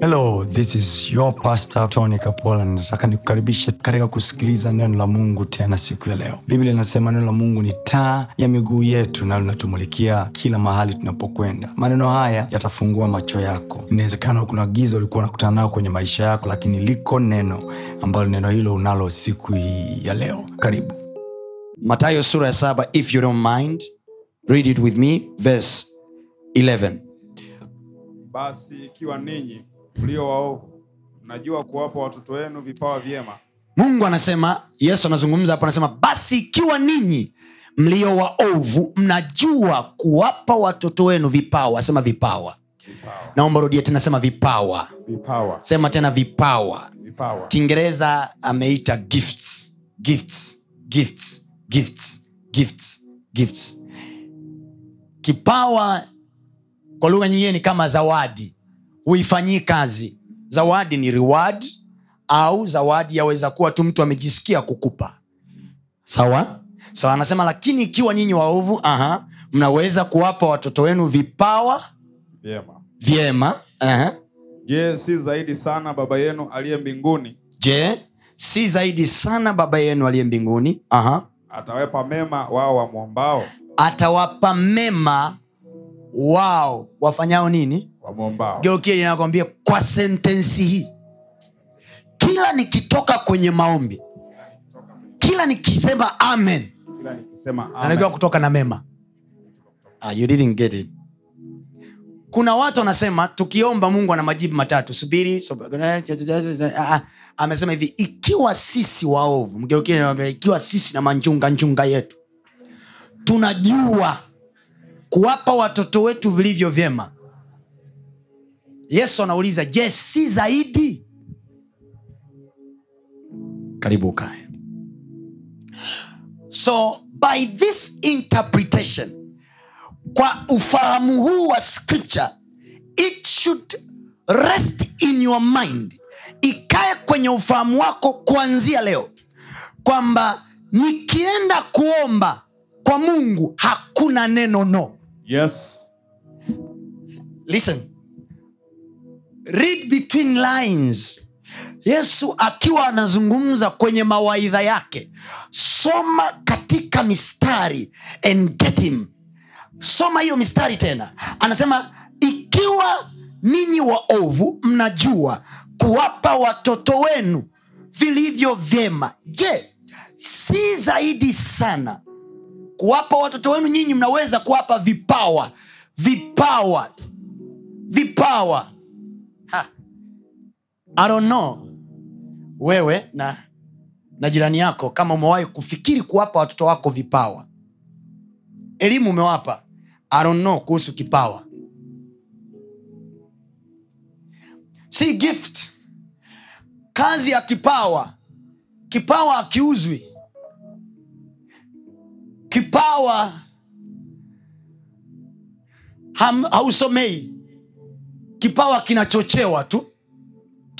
hello this is your pastor tony kapola. Nataka nikukaribishe katika kusikiliza neno la mungu tena siku ya leo. Biblia inasema neno la mungu ni taa ya miguu yetu na linatumulikia kila mahali tunapokwenda. Maneno haya yatafungua macho yako. Inawezekana kuna giza ulikuwa unakutana nao kwenye maisha yako lakini liko neno ambalo neno hilo unalo siku hii ya leo. Karibu. Mathayo sura ya saba if you don't mind read it with me verse 11 basi ikiwa ninyi mlio waovu. Najua kuwapa watoto wenu vipawa vyema. Mungu anasema yesu anazungumza hapo anasema basi ikiwa ninyi mlio waovu mnajua kuwapa watoto wenu vipawa. Asema vipawa. Vipawa. Naomba rudia tena sema vipawa. Vipawa. Sema tena vipawa. Vipawa. Kiingereza ameita gifts. Gifts. Gifts. Gifts. Gifts. Gifts. Kipawa kwa lugha nyingine ni kama zawadi huifanyii kazi. Zawadi ni reward au zawadi yaweza kuwa tu mtu amejisikia kukupa. Sawa? Sawa anasema lakini ikiwa nyinyi waovu aha, mnaweza kuwapa watoto wenu vipawa vyema. vyema aha. je si zaidi sana baba yenu aliye mbinguni? Je si zaidi sana baba yenu aliye mbinguni aha. atawapa mema wao wamwombao? Atawapa mema wao. Wafanyao nini geukie linakwambia kwa sentensi hii kila nikitoka kwenye maombi kila nikisema amen kila natakiwa kutoka na mema ah, you didn't get it kuna watu wanasema tukiomba mungu ana majibu matatu subiri subiri. Ah, ah. amesema hivi ikiwa sisi waovu mgeukie ikiwa sisi na manjunga njunga yetu tunajua kuwapa watoto wetu vilivyo vyema yesu anauliza je si zaidi? Karibu ukae. So by this interpretation kwa ufahamu huu wa scripture it should rest in your mind. Ikae kwenye ufahamu wako kuanzia leo kwamba nikienda kuomba kwa mungu hakuna neno no. Yes. Listen read between lines. Yesu akiwa anazungumza kwenye mawaidha yake soma katika mistari and get him. Soma hiyo mistari tena. Anasema ikiwa ninyi waovu mnajua kuwapa watoto wenu vilivyo vyema. Je si zaidi sana kuwapa watoto wenu nyinyi mnaweza kuwapa vipawa? Vipawa. Vipawa. I don't know wewe na na jirani yako kama umewahi kufikiri kuwapa watoto wako vipawa. Elimu umewapa. I don't know kuhusu kipawa. Si gift. Kazi ya kipawa. Kipawa akiuzwi kipawa hausomei. Kipawa kinachochewa tu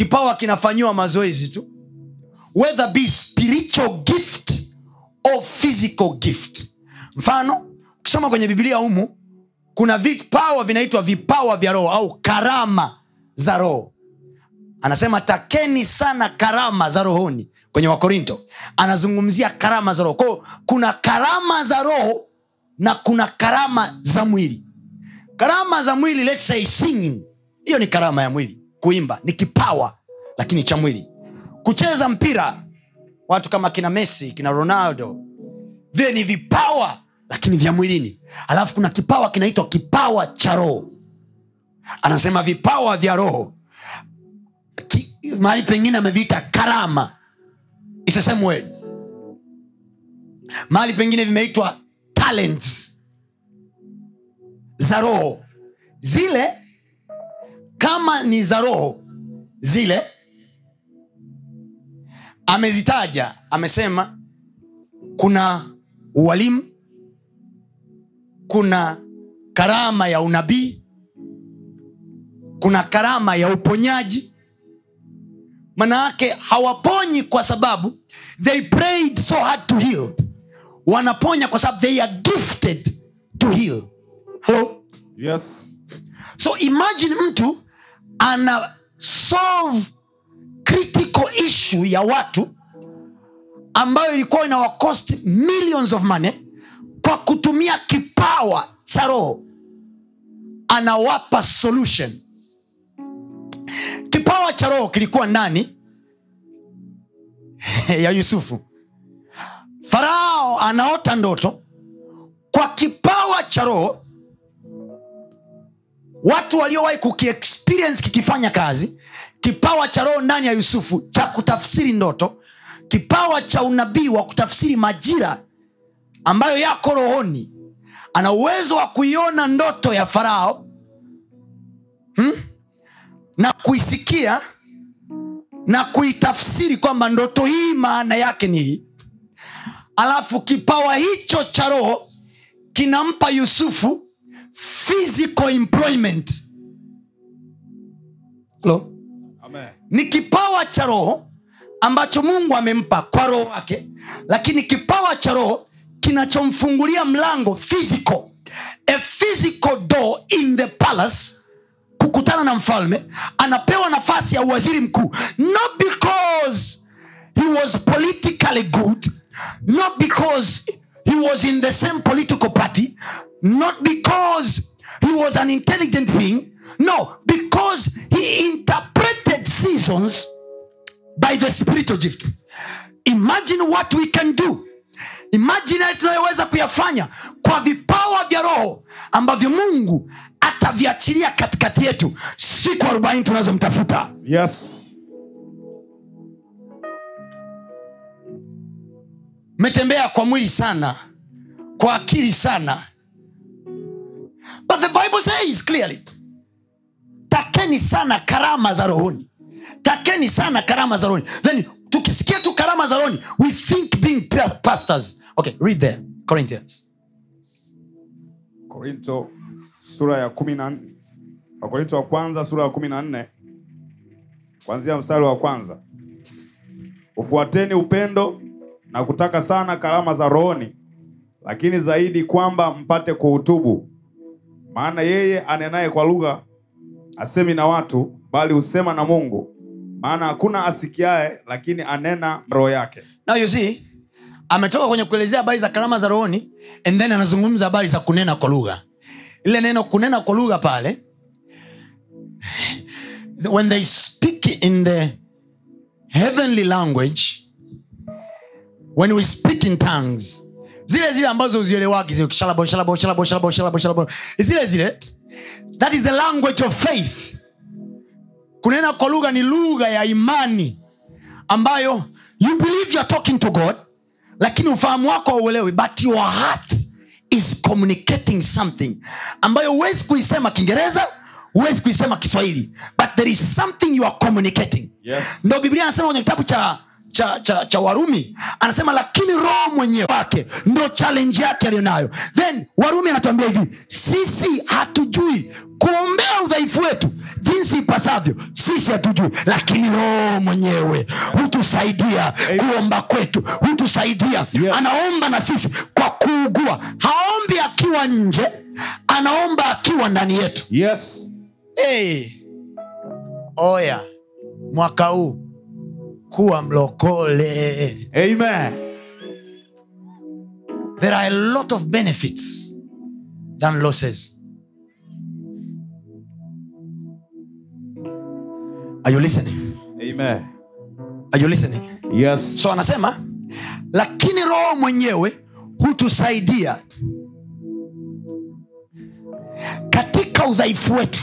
kipawa kinafanyiwa mazoezi tu. Whether be spiritual gift or physical gift. Mfano ukisoma kwenye bibilia humu kuna vipawa vinaitwa vipawa vya roho au karama za roho. Anasema takeni sana karama za rohoni. Kwenye wakorinto anazungumzia karama za roho. Kwao kuna karama za roho na kuna karama za mwili. Karama za mwili let's say singing. Hiyo ni karama ya mwili kuimba ni kipawa lakini cha mwili. Kucheza mpira watu kama kina messi kina ronaldo vile ni vipawa lakini vya mwilini. Alafu kuna kipawa kinaitwa kipawa cha roho. Anasema vipawa vya roho. Mahali pengine ameviita karama. Word. Mahali pengine vimeitwa talents za roho. Zile kama ni za roho zile amezitaja amesema kuna ualimu kuna karama ya unabii kuna karama ya uponyaji. Manayake hawaponyi kwa sababu they prayed so hard to heal. Wanaponya kwa sababu they are gifted to heal. Hello? yes. So imagine mtu ana solve critical issue ya watu ambayo ilikuwa ina cost millions of money kwa kutumia kipawa cha roho. Anawapa solution. Kipawa cha roho kilikuwa ndani ya yusufu. Farao anaota ndoto kwa kipawa cha roho watu waliowahi kukiexperience kikifanya kazi kipawa cha roho ndani ya yusufu cha kutafsiri ndoto kipawa cha unabii wa kutafsiri majira ambayo yako rohoni ana uwezo wa kuiona ndoto ya farao hmm? na kuisikia na kuitafsiri kwamba ndoto hii maana yake ni hii alafu kipawa hicho cha roho kinampa yusufu physical employment Hello? Amen. ni kipawa cha roho ambacho mungu amempa kwa roho wake lakini kipawa cha roho kinachomfungulia mlango physical a physical door in the palace kukutana na mfalme anapewa nafasi ya uwaziri mkuu not because he was politically good not because he was in the same political party not because he was an intelligent being. No because he interpreted seasons by the spiritual gift. Imagine what we can do. Imagine tunayoweza kuyafanya kwa vipawa vya roho ambavyo mungu ataviachilia katikati yetu. Siku arobaini tunazomtafuta. Yes. Metembea kwa mwili sana kwa akili sana but the bible says clearly takeni sana karama za rohoni. Takeni sana karama za rohoni. Then tukisikia tu karama za rohoni we think being pastors. Okay read there corinthians. Korinto sura ya kumi na wakorinto wa kwanza sura ya kumi na nne kuanzia mstari wa kwanza. Ufuateni upendo na kutaka sana karama za rohoni lakini zaidi kwamba mpate kuhutubu maana yeye anenaye kwa lugha asemi na watu bali husema na mungu. Maana hakuna asikiaye lakini anena roho yake. Now you see ametoka kwenye kuelezea habari za karama za rohoni and then anazungumza habari za kunena kwa lugha. Ile neno kunena kwa lugha pale when they speak in the heavenly language when we speak in tongues zile zile ambazo uzielewagi zile zile that is the language of faith. Kunena kwa lugha ni lugha ya imani ambayo you believe youare talking to god lakini ufahamu wako hauelewi but your heart is communicating something ambayo huwezi kuisema kiingereza huwezi kuisema kiswahili but there is something you are communicating. Yes. ndo biblia anasema kwenye kitabu cha cha, cha, cha warumi anasema lakini roho mwenyewe wake ndo challenge yake aliyonayo. Then warumi anatuambia hivi sisi hatujui kuombea udhaifu wetu jinsi ipasavyo. Sisi hatujui lakini roho mwenyewe hutusaidia kuomba kwetu hutusaidia. Yeah. anaomba na sisi kwa kuugua. Haombi akiwa nje anaomba akiwa ndani yetu. Yes. Hey. oya. Mwaka huu kuwa mlokole. Amen. There are a lot of benefits than losses. Are you listening? Amen. Are you listening? Yes. So anasema lakini roho mwenyewe hutusaidia katika udhaifu wetu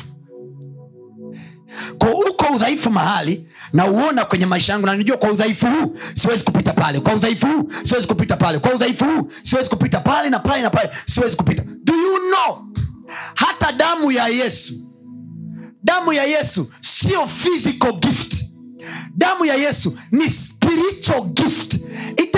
kwa uko udhaifu mahali na uona kwenye maisha yangu na nijua kwa udhaifu huu siwezi kupita pale. Kwa udhaifu huu siwezi kupita pale. Kwa udhaifu huu siwezi kupita pale na pale na pale siwezi kupita. Do you know? Hata damu ya yesu damu ya yesu sio physical gift. Damu ya yesu ni spiritual gift. It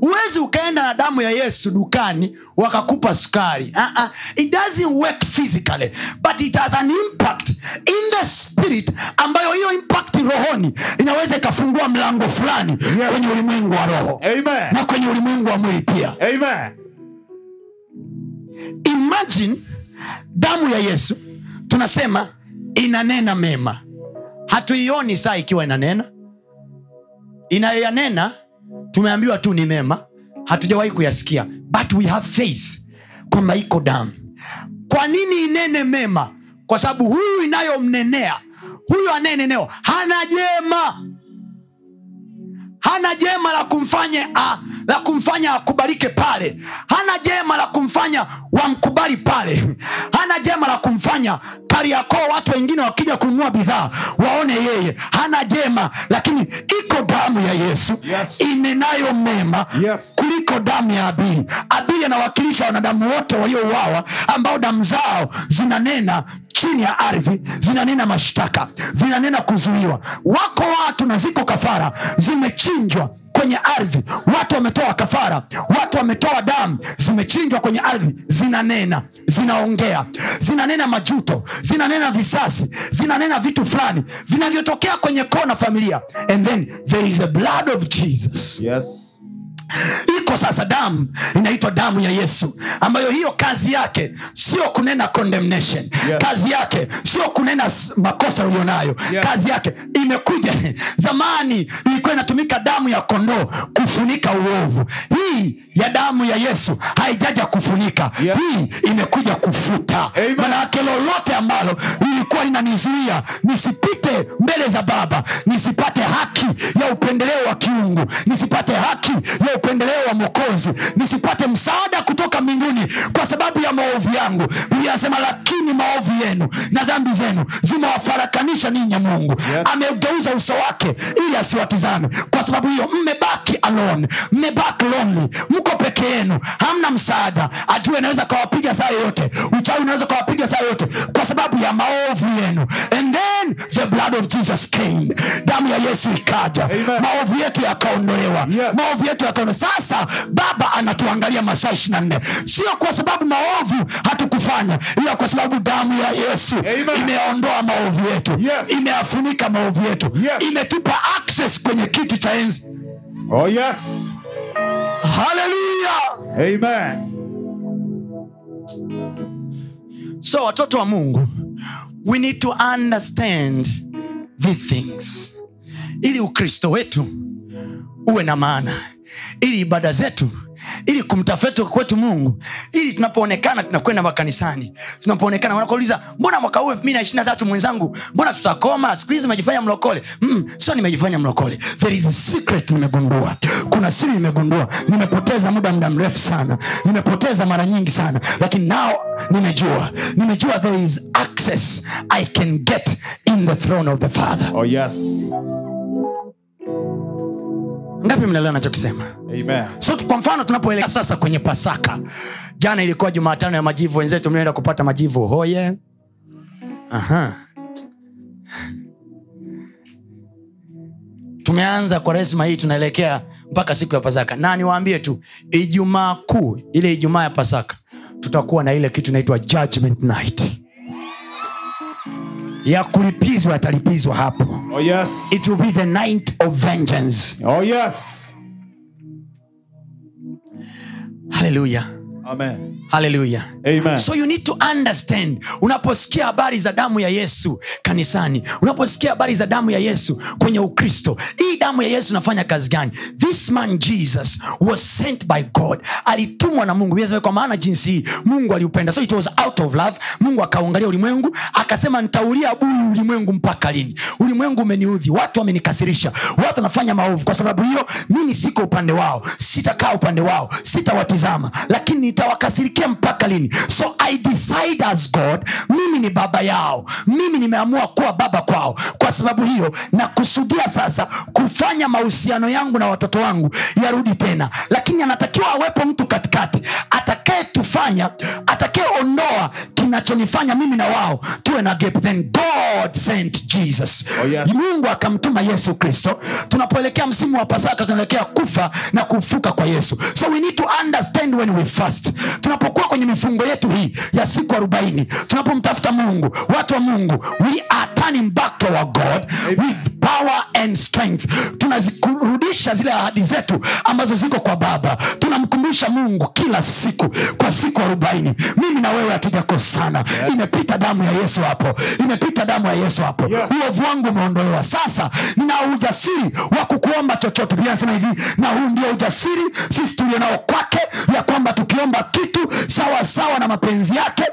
huwezi ukaenda na damu ya yesu dukani wakakupa sukari. Uh-uh. it doesn't work physically but it has an impact in the spirit ambayo hiyo impact rohoni inaweza ikafungua mlango fulani Yes. kwenye ulimwengu wa roho. Amen. Na kwenye ulimwengu wa mwili pia. Amen. Imagine damu ya yesu tunasema inanena mema. Hatuioni saa ikiwa inanena. Inayoyanena tumeambiwa tu ni mema hatujawahi kuyasikia but we have faith kwamba iko damu. Kwa nini inene mema? Kwa sababu huyu inayomnenea huyu anayenenewa hana jema hana jema la kumfanya a, la kumfanya akubalike pale. Hana jema la kumfanya wamkubali pale. Hana jema la kumfanya kariakoo watu wengine wakija kununua bidhaa waone yeye. Hana jema lakini iko damu ya yesu. Yes. inenayo mema Yes. kuliko damu ya abili abili anawakilisha wanadamu wote waliouawa ambao damu zao zinanena chini ya ardhi zinanena mashtaka zinanena kuzuiwa. Wako watu na ziko kafara zimechinjwa kwenye ardhi. Watu wametoa kafara watu wametoa damu zimechinjwa kwenye ardhi. Zinanena zinaongea zinanena majuto zinanena visasi zinanena vitu fulani vinavyotokea kwenye kona familia. And then there is the blood of jesus. Yes. Iko sasa damu inaitwa damu ya yesu ambayo hiyo kazi yake sio kunena condemnation yeah. kazi yake sio kunena makosa ulionayo yeah. kazi yake imekuja zamani ilikuwa inatumika damu ya kondoo kufunika uovu hii ya damu ya yesu haijaja kufunika yeah. hii imekuja kufuta Amen. manake lolote ambalo lilikuwa linanizuia nisipite mbele za baba nisipate haki ya upendeleo wa kiungu nisipate haki ya upendeleo wa mwokozi nisipate msaada kutoka mbinguni kwa sababu ya maovu yangu. Biblia anasema lakini maovu yenu na dhambi zenu zimewafarakanisha ninyi mungu. Yes. amegeuza uso wake ili asiwatizame. Kwa sababu hiyo mmebaki alone mmebaki lonely mko peke yenu hamna msaada. Adui anaweza kawapiga saa yoyote uchawi unaweza kawapiga saa yoyote kwa sababu ya maovu yenu. And then the blood of jesus came. Damu ya yesu ikaja. Maovu yetu yakaondolewa. Yes. maovu yetu yakaondolewa sasa baba anatuangalia masaa ishiri na nne sio kwa sababu maovu hatukufanya ila kwa sababu damu ya yesu imeondoa maovu yetu Yes. imeafunika maovu yetu Yes. imetupa access kwenye kiti cha enzi Oh yes. haleluya Amen. so watoto wa mungu we need to understand these things ili ukristo wetu uwe na maana ili ibada zetu ili kumtafuta kwetu mungu ili tunapoonekana tunakwenda makanisani. Tunapoonekana wanakauliza mbona mwaka huu elfu mbili na tatu mwenzangu mbona tutakoma? Siku hizi umejifanya mlokole. Mm, sio nimejifanya mlokole. There is a secret nimegundua. Kuna siri nimegundua. Nimepoteza muda muda mrefu sana. Nimepoteza mara nyingi sana. Lakini nao nimejua. Nimejua there is access i can get in the throne of the father. Oh yes. Ngapi mnaelewa nachokisema so kwa mfano tunapoelekea sasa kwenye pasaka jana ilikuwa jumatano ya majivu wenzetu mnaenda kupata majivu hoye Aha. tumeanza kwa resma hii tunaelekea mpaka siku ya pasaka. Na niwaambie tu ijumaa kuu ile ijumaa ya pasaka tutakuwa na ile kitu inaitwa judgment night ya kulipizwa yatalipizwa hapo Oh yes. it will be the night of vengeance Oh yes. haleluya Amen. Hallelujah. Amen. so you need to understand unaposikia habari za damu ya yesu kanisani unaposikia habari za damu ya yesu kwenye ukristo hii damu ya yesu inafanya kazi gani? This man jesus was sent by god. Alitumwa na mungu. Kwa maana jinsi hii mungu aliupenda. So it was out of love. Mungu akaangalia ulimwengu akasema nitaulia bulu ulimwengu mpaka lini? Ulimwengu umeniudhi. Watu wamenikasirisha. Watu wanafanya maovu. Kwa sababu hiyo mimi siko upande wao. Sitakaa upande wao. Sitawatizama. Lakini nitawakasirikia mpaka lini? So i decide as god mimi ni baba yao. Mimi nimeamua kuwa baba kwao. Kwa sababu hiyo nakusudia sasa kufanya mahusiano yangu na watoto wangu yarudi tena. Lakini anatakiwa awepo mtu katikati atakayetufanya atakayeondoa kinachonifanya mimi na wao tuwe na gap. Then god sent jesus. Oh, yes. mungu akamtuma yesu kristo. Tunapoelekea msimu wa pasaka tunaelekea kufa na kufuka kwa yesu. So we need to understand when we fast. Tunapokuwa kwenye mifungo yetu hii ya siku arobaini tunapomtafuta mungu watu wa mungu we are turning back to our god with power and strength. Tunazirudisha zile ahadi zetu ambazo ziko kwa baba. Tunamkumbusha mungu kila siku kwa siku arobaini. Mimi na wewe hatujakosana yes. imepita damu ya yesu hapo. Imepita damu ya yesu hapo. Yes. uovu wangu umeondolewa. Sasa na ujasiri wa kukuomba chochote. Pia nasema hivi na huu ndio ujasiri sisi tulionao kwake ya kwamba tukiomba kitu sawa sawa na mapenzi yake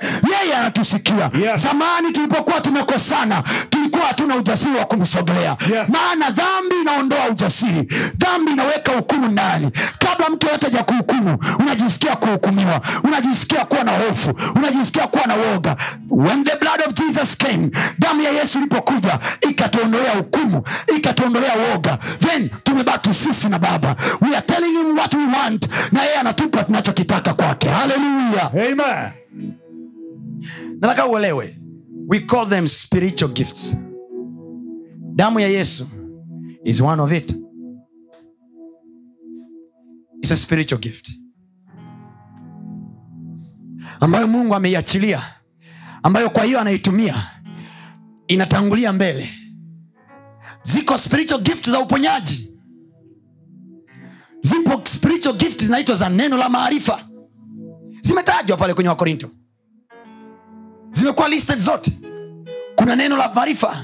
yeye anatusikia. Yes. zamani tulipokuwa tumekosana tulikuwa hatuna ujasiri wa kumsogelea. Yes. maana dhambi inaondoa ujasiri. Dhambi inaweka hukumu ndani. Kabla mtu yoyote ja kuhukumu unajisikia kuhukumiwa. Unajisikia kuwa na hofu. Unajisikia kuwa na woga. When the blood of jesus came damu ya yesu ilipokuja ikatuondolea hukumu ikatuondolea woga. Then tumebaki sisi na baba. We are telling him what we want na yeye anatupa tunachokitaka kwake. Haleluya nataka uelewe. We call them spiritual gifts. Damu ya yesu is one of it. It's a spiritual gift ambayo mungu ameiachilia ambayo kwa hiyo anaitumia inatangulia mbele. Ziko spiritual gift za uponyaji. Zipo spiritual gift zinaitwa za neno la maarifa. Zimetajwa pale kwenye wakorinto. Zimekuwa listed zote. Kuna neno la maarifa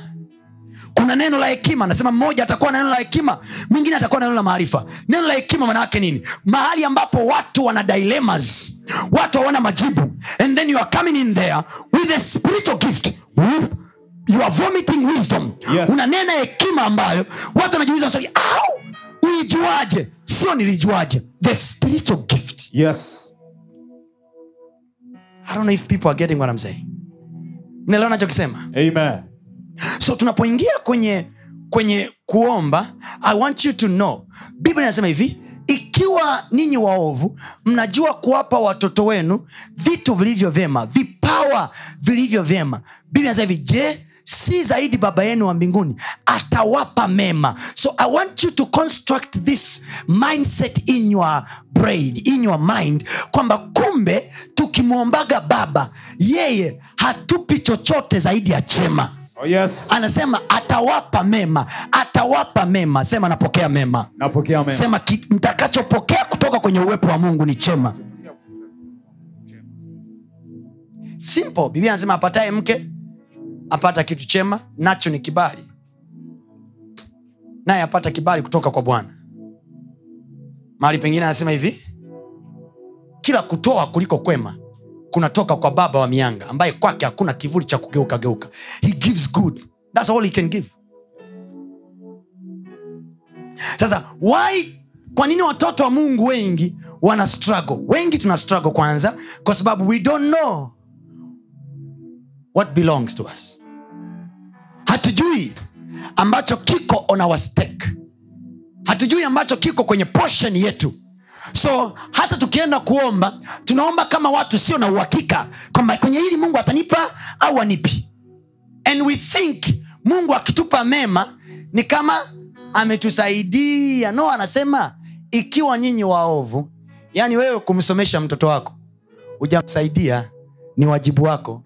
kuna neno la hekima. Nasema mmoja atakuwa na neno la hekima mwingine atakuwa na neno la maarifa. Neno la hekima manaake nini? Mahali ambapo watu wana dilemmas watu hawana majibu and then you are coming in there with a spiritual gift with you are vomiting wisdom. Yes. unanena hekima ambayo watu wanajiuliza maswali au ulijuaje? Sio nilijuaje the spiritual gift. Yes. i don't know if people are getting what i'm saying. Mnaelewa nachokisema Amen. So tunapoingia kwenye kwenye kuomba i want you to know biblia inasema hivi ikiwa ninyi waovu mnajua kuwapa watoto wenu vitu vilivyo vyema vipawa vilivyo vyema. Biblia inasema hivi je si zaidi baba yenu wa mbinguni atawapa mema? So i want you to construct this mindset in your brain in your mind kwamba kumbe tukimwombaga baba yeye hatupi chochote zaidi ya chema Oh, yes. anasema atawapa mema atawapa mema. Sema napokea mema. Napokea mema. sema mtakachopokea kutoka kwenye uwepo wa mungu ni chema. Simple. Biblia anasema apataye mke apata kitu chema nacho ni kibali. Naye apata kibali kutoka kwa bwana. Mahali pengine anasema hivi kila kutoa kuliko kwema kunatoka kwa baba wa mianga ambaye kwake hakuna kivuli cha kugeuka geuka. He gives good. Thats all he can give. Sasa why kwa nini watoto wa mungu wengi wana struggle? Wengi tuna struggle kwanza kwa sababu we don't know what belongs to us. Hatujui ambacho kiko on our stake. Hatujui ambacho kiko kwenye portion yetu so hata tukienda kuomba tunaomba kama watu sio na uhakika kwamba kwenye hili mungu atanipa au anipi and we think mungu akitupa mema ni kama ametusaidia. No anasema ikiwa nyinyi waovu yaani wewe kumsomesha mtoto wako hujamsaidia ni wajibu wako.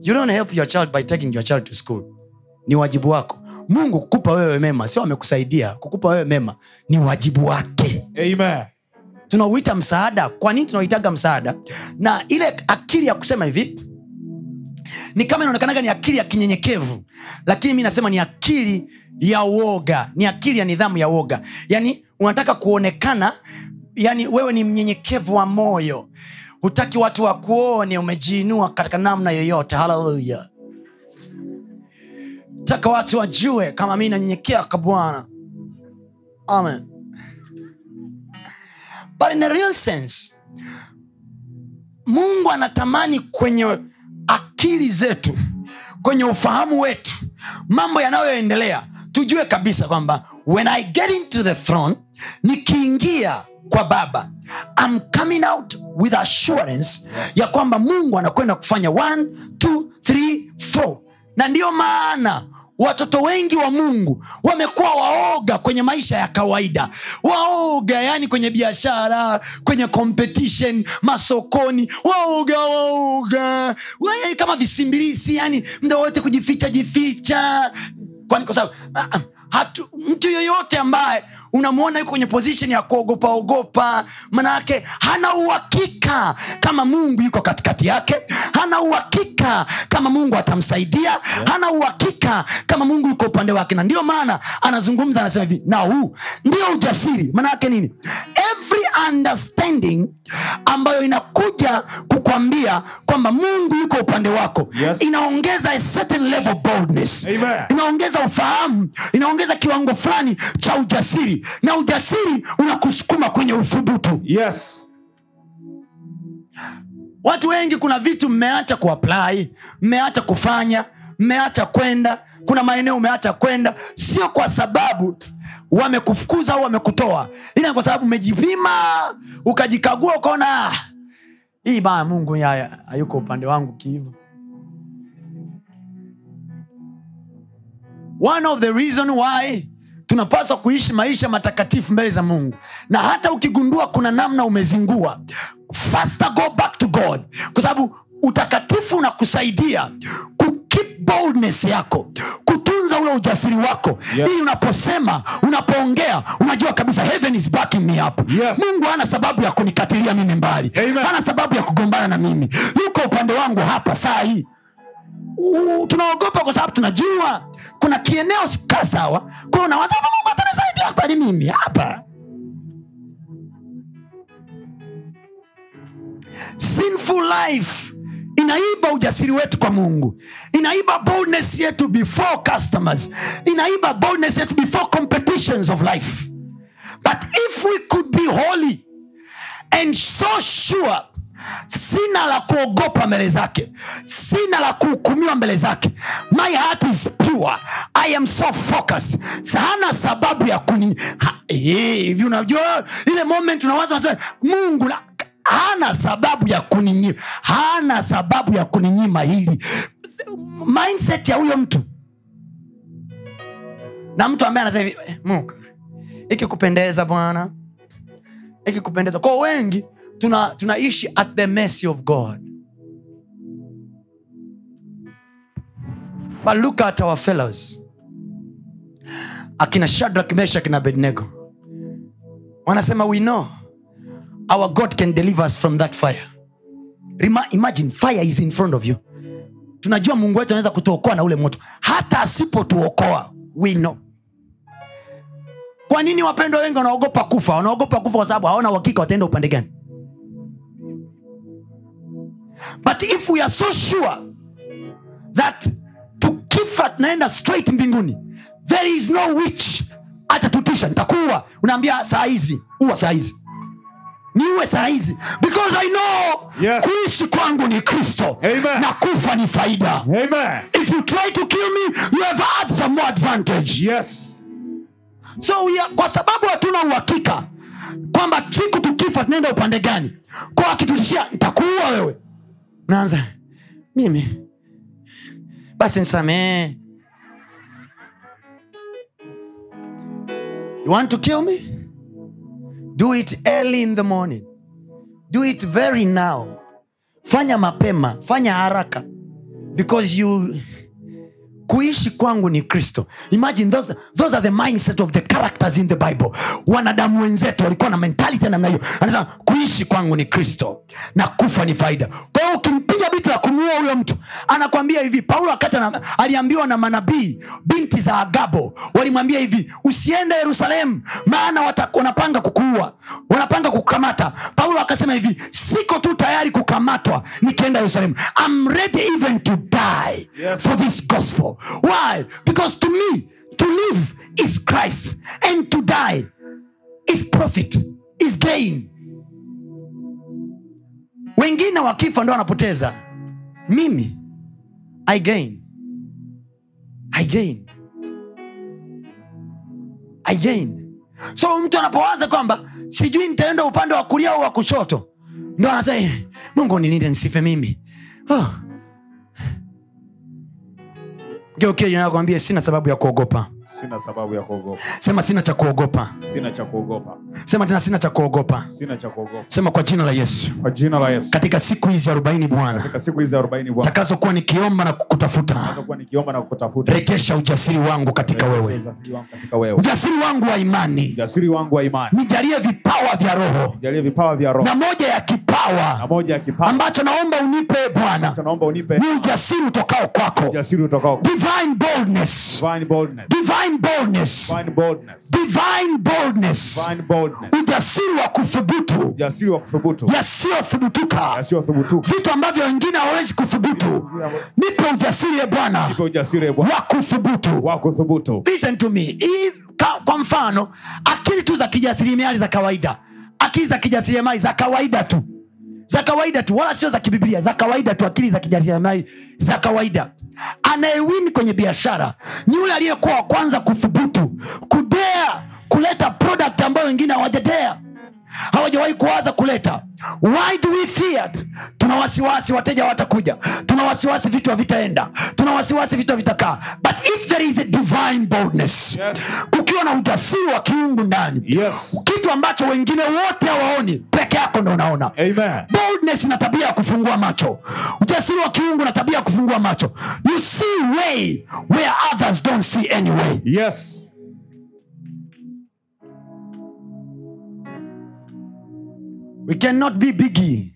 You don't help your child by taking your child to school. Ni wajibu wako mungu kukupa wewe mema sio amekusaidia. Kukupa wewe mema ni wajibu wake. Amen. tunauita msaada. Kwa nini tunauitaga msaada? Na ile akili ya kusema hivi ni kama inaonekanaga ni akili ya kinyenyekevu. Lakini mi nasema ni akili ya uoga. Ni akili ya nidhamu ya uoga. Yaani unataka kuonekana yani wewe ni mnyenyekevu wa moyo. Hutaki watu wakuone umejiinua katika namna yoyote. Haleluya taka watu wajue kama mi nanyenyekea kwa bwana. Amen. But in a real sense mungu anatamani kwenye akili zetu kwenye ufahamu wetu mambo yanayoendelea tujue kabisa kwamba when i get into the throne nikiingia kwa baba I'm coming out with assurance yes. ya kwamba mungu anakwenda kufanya 1 2 3 4 na ndiyo maana watoto wengi wa mungu wamekuwa waoga kwenye maisha ya kawaida. Waoga yani kwenye biashara kwenye competition masokoni. Waoga waoga. Wa- kama visimbilisi yani mda wote kujificha jificha. Kwani kwa sababu ah, ah, mtu yoyote ambaye unamwona yuko kwenye position ya kuogopa ogopa. Manayake hana uhakika kama mungu yuko katikati yake. Hana uhakika kama mungu atamsaidia. Hana uhakika kama mungu yuko upande wake. Na ndio maana anazungumza anasema hivi na huu ndio ujasiri. Manayake nini? Every understanding ambayo inakuja kukwambia kwamba mungu yuko upande wako Yes. inaongeza a certain level boldness. Amen. inaongeza ufahamu. Inaongeza kiwango fulani cha ujasiri na ujasiri unakusukuma kwenye uthubutu. Yes. Watu wengi kuna vitu mmeacha kuapply mmeacha kufanya mmeacha kwenda. Kuna maeneo umeacha kwenda sio kwa sababu wamekufukuza au wamekutoa ila kwa sababu umejipima ukajikagua ukaona "Ah, hii baa mungu hayuko upande wangu kihivo one of the reason why tunapaswa kuishi maisha matakatifu mbele za mungu. Na hata ukigundua kuna namna umezingua faster go back to god. Kwa sababu utakatifu unakusaidia kukeep boldness yako kutunza ule ujasiri wako. Yes. ili unaposema unapoongea unajua kabisa heaven is backing me up. Yes. mungu hana sababu ya kunikatilia mimi mbali. Amen. hana sababu ya kugombana na mimi. Yuko upande wangu hapa saa hii Tunaogopa kwa sababu tunajua kuna kieneo sikaa sawa. Kwao unawaza mungu atanisaidia kwani mimi? Hapa. Sinful life inaiba ujasiri wetu kwa mungu. Inaiba boldness yetu before customers. Inaiba boldness yetu before competitions of life. But if we could be holy and so sure sina la kuogopa mbele zake. Sina la kuhukumiwa mbele zake. My heart is pure. I am so focused. Hana sababu ya kuni eh, hivi unajua ile moment unawaza mungu na, hana sababu ya kuninyima hana sababu ya kuninyima hili. Mindset ya huyo mtu. Na mtu ambaye anasema hivi "Eh, mungu ikikupendeza bwana ikikupendeza. Kwao wengi tuna tunaishi at the mercy of god. But look at our fellows. Akina shadrak meshak na abednego. Wanasema we know our god can deliver us from that fire. Rema, imagine fire is in front of you. Tunajua mungu wetu anaweza kutuokoa na ule moto. Hata asipotuokoa we know. Kwa nini wapendwa wengi wanaogopa kufa? Wanaogopa kufa kwa sababu hawana uhakika wataenda upande gani but if we are so sure that tukifa tunaenda straight mbinguni there is no witch atatutisha. Nitakuwa unaambia saa hizi uwa saa hizi. Niuwe saa hizi. Because i know Yes. kuishi kwangu ni kristo na kufa ni faida. Amen. If you try to kill me you have had some more advantage. Yes. So we are, kwa sababu hatuna uhakika kwamba siku tukifa tunaenda upande gani kwa akitutishia ntakuua wewe unaanza? Mimi? Basi nisamehe. You want to kill me? Do it early in the morning. Do it very now. Fanya mapema fanya haraka. Because you kuishi kwangu ni kristo. Imagine those, those are the mindset of the characters in the bible. Wanadamu wenzetu walikuwa na mentality namna hiyo. Anasema kuishi kwangu ni kristo. Na kufa ni faida. Kwa hiyo ukimpiga la kumuua huyo mtu. Anakwambia hivi paulo wakati aliambiwa na manabii binti za agabo walimwambia hivi usiende yerusalemu maana wanapanga kukuua wanapanga kukamata. Paulo akasema hivi siko tu tayari kukamatwa nikienda yerusalemu I'm ready even to die Yes. for this gospel. Why? Because to me to live is christ and to die is profit is gain wengine wakifa ndo wanapoteza. Mimi i gain. I gain. I gain. So mtu anapowaza kwamba sijui nitaenda upande wa kulia au wa kushoto ndo anasema "Eh, mungu nilinde nisife mimi. Oh. mwambie sina sababu ya kuogopa sina sababu ya kuogopa. Sema sina cha kuogopa. Sina cha kuogopa. Sema tena sina cha kuogopa. Sina cha kuogopa. Sema kwa jina la yesu. Kwa jina la yesu. Katika siku hizi arobaini bwana. Katika siku hizi arobaini bwana. Takazokuwa nikiomba na kukutafuta. Nitakuwa nikiomba na kukutafuta. Rejesha ujasiri wangu katika wewe. Ujasiri wangu katika wewe. Ujasiri wangu wa imani. Ujasiri wangu wa imani. Nijalie vipawa vya roho. Nijalie vipawa vya roho. Na moja ya na moja ya kipawa. ambacho naomba unipe bwana naomba unipe. ni ujasiri utokao kwako. Ujasiri utokao divine boldness. Divine boldness. Divine boldness. Divine boldness. Divine boldness. Divine boldness. Ujasiri wa kuthubutu. Ujasiri wa kuthubutu. Yasiyothubutuka. Yasiyothubutuka. Vitu ambavyo wengine hawawezi kuthubutu. Nipe ujasiri e bwana. Nipe ujasiri bwana. Wa kuthubutu. Wa kuthubutu. Listen to me. If, ka, kwa mfano akili tu za kijasiriamali za kawaida. Akili za kijasiriamali za kawaida tu za kawaida tu wala sio za kibiblia za kawaida tu akili za kijasiriamali za kawaida. Anayewini kwenye biashara ni yule aliyekuwa wa kwanza kuthubutu kudea kuleta product ambayo wengine hawajadea hawajawahi kuwaza kuleta. Why do we fear? Tuna wasiwasi wateja watakuja tuna wasiwasi vitu havitaenda. Tuna wasiwasi vitu havitakaa. But if there is a divine boldness Yes. kukiwa na ujasiri wa kiungu ndani yes. kitu ambacho wengine wote hawaoni peke yako ndo unaona. Amen. Boldness na tabia ya kufungua macho. Ujasiri wa kiungu na tabia ya kufungua macho. You see way where others don't see any way yes we cannot be biggie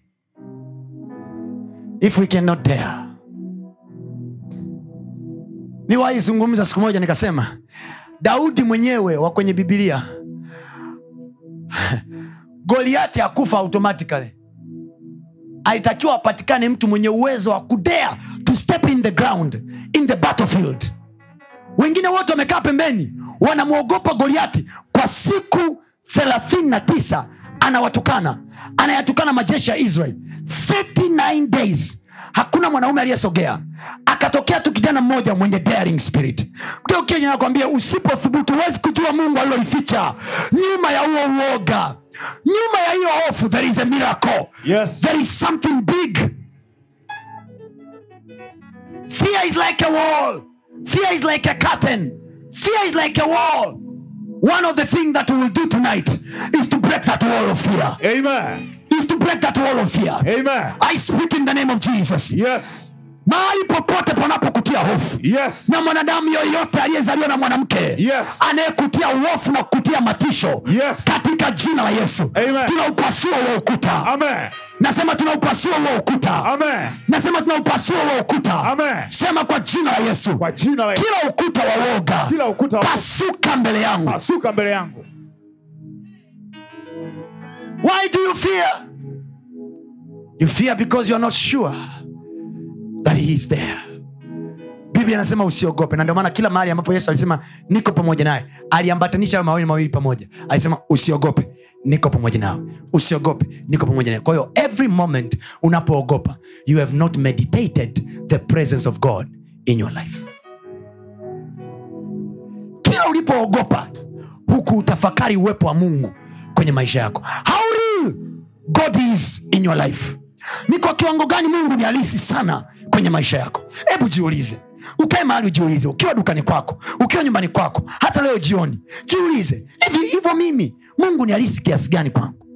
if we cannot dare. Niwaizungumza siku moja nikasema daudi mwenyewe wa kwenye bibilia goliati akufa automatically. Alitakiwa apatikane mtu mwenye uwezo wa kudare to step in the ground in the battlefield. Wengine wote wamekaa pembeni wanamwogopa goliati kwa siku 39 anawatukana anayatukana majeshi ya israel. 39 days hakuna mwanaume aliyesogea. Akatokea tu kijana mmoja mwenye daring spirit. Mgeukenye nakwambia usipothubutu huwezi kujua mungu alilolificha. Nyuma ya huo uoga nyuma ya hiyo hofu there is a miracle. Yes. There is something big. Fear is like a wall. Fear is like a curtain. Fear is like a wall one of the things that we will do tonight is to break that wall of fear. Amen. Is to break that wall of fear. Amen. I speak in the name of jesus. Yes mahali popote panapokutia hofu. Yes. Na mwanadamu yoyote aliyezaliwa na mwanamke Yes. anayekutia uofu na kukutia matisho Yes. katika jina la yesu. Tunaupasua huo ukuta. Amen. Nasema tunaupasua huo ukuta. Amen. Nasema tunaupasua huo ukuta. Amen. sema kwa jina la yesu. Kwa jina la kila ukuta wa woga kila ukuta wa- pasuka mbele yangu. Pasuka mbele yangu. Why do you fear? You fear because you are not sure that he is there. Biblia anasema usiogope na ndio maana kila mahali ambapo yesu alisema niko pamoja naye aliambatanisha mawili mawili pamoja. Alisema usiogope niko pamoja nawe usiogope niko pamoja nawe. Kwa hiyo every moment unapoogopa you have not meditated the presence of god in your life. Kila ulipoogopa huku utafakari uwepo wa mungu kwenye maisha yako. How real god is in your life ni kwa kiwango gani mungu ni halisi sana kwenye maisha yako? Hebu jiulize. Ukae mahali ujiulize ukiwa dukani kwako ukiwa nyumbani kwako hata leo jioni. Jiulize hivi hivyo mimi mungu ni halisi kiasi gani kwangu?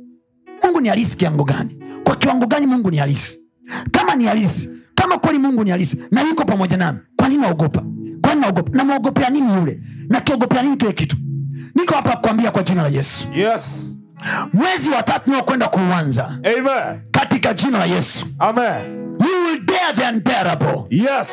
Mungu ni halisi kiwango gani? Kwa kiwango gani mungu ni halisi? Kama ni halisi kama kweli mungu ni halisi na yuko pamoja nami kwa naogopa? Kwa naogopa? Namwogopea nini yule? Nakiogopea nini kile kitu? Niko hapa kuambia kwa jina la yesu. Yes mwezi wa tatu naokwenda kuuanza. Katika jina la yesu. Amen. You will dare the unbearable. Yes.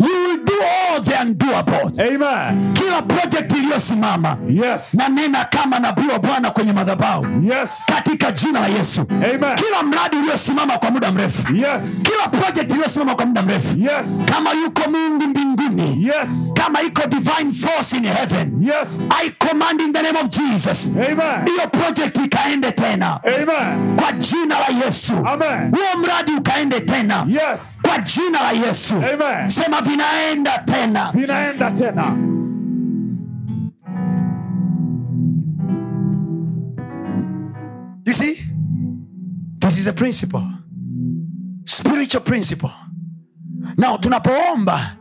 You will do all the undoable. Amen kila project iliyosimama yes. na nena kama nabii wa bwana kwenye madhabahu. Yes. Katika jina la yesu. Amen. Kila mradi uliosimama kwa muda mrefu. Yes. Kila project iliyosimama kwa muda mrefu. Yes. Kama yuko mungu mbinguni. Yes. Kama iko divine force in heaven. Yes. I command in the name of jesus. Hiyo project ikaende tena. Amen. Kwa jina la yesu. Huo mradi ukaende tena. Yes. Kwa jina la yesu. Amen. Sema vinaenda tena. Vinaenda tena you see this is a principle spiritual principle. Now tunapoomba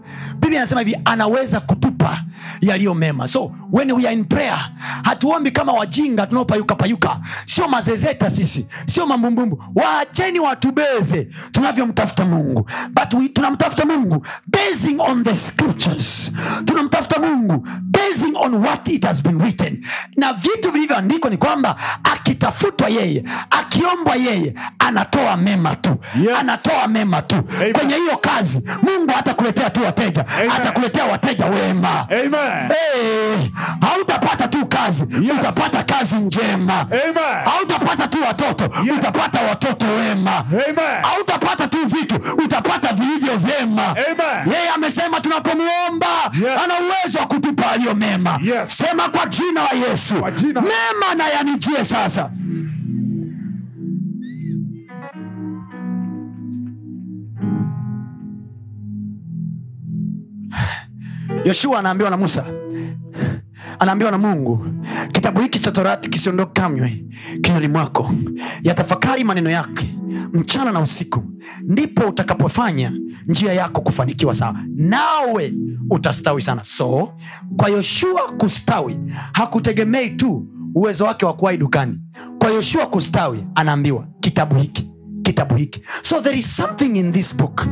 biblia anasema hivi anaweza kutupa yaliyo mema. So when we are in prayer hatuombi kama wajinga tunaopayuka payuka sio mazezeta sisi sio mambumbumbu. Waacheni watubeze tunavyomtafuta mungu. But we, tunamtafuta mungu basing on the scriptures. Tunamtafuta mungu basing on what it has been written. Na vitu vilivyoandikwa ni kwamba akitafutwa yeye akiombwa yeye anatoa mema tu. Yes. anatoa mema tu. Amen. kwenye hiyo kazi mungu hatakuletea tu wateja. Atakuletea wateja wema. Amen. hey, hautapata tu kazi Yes. utapata kazi njema. Hautapata tu watoto Yes. utapata watoto wema. Hautapata tu vitu utapata vilivyo vyema. Yeye amesema tunapomuomba Yes. ana uwezo wa kutupa aliyo mema. Yes. sema kwa jina la yesu. Jina- mema na yanijie sasa yoshua anaambiwa na musa anaambiwa na mungu kitabu hiki cha torati kisiondoke kamwe kinywani mwako. Yatafakari maneno yake mchana na usiku ndipo utakapofanya njia yako kufanikiwa sawa. Nawe utastawi sana. So kwa yoshua kustawi hakutegemei tu uwezo wake wa kuwai dukani. Kwa yoshua kustawi anaambiwa kitabu hiki kitabu hiki. So there is something in this book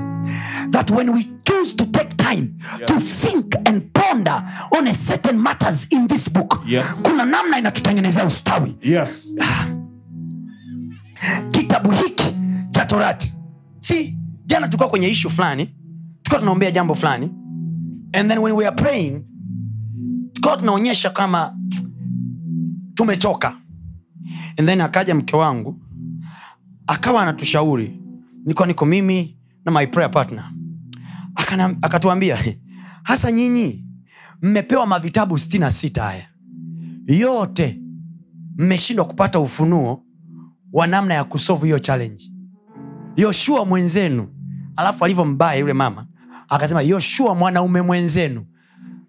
that when we choose to take time yeah. to think and ponder on a certain matters in this book Yes. kuna namna inatutengenezea ustawi Yes. kitabu hiki cha torati si jana tulikuwa kwenye ishu fulani tukiwa tunaombea jambo fulani and then when we are praying tulikuwa tunaonyesha kama tumechoka and then akaja mke wangu akawa anatushauri niko niko mimi na my prayer partner akatuambia hasa nyinyi mmepewa mavitabu 66 haya yote mmeshindwa kupata ufunuo wa namna ya kusovu hiyo challenge yoshua mwenzenu alafu alivyo mbaya yule mama akasema yoshua mwanaume mwenzenu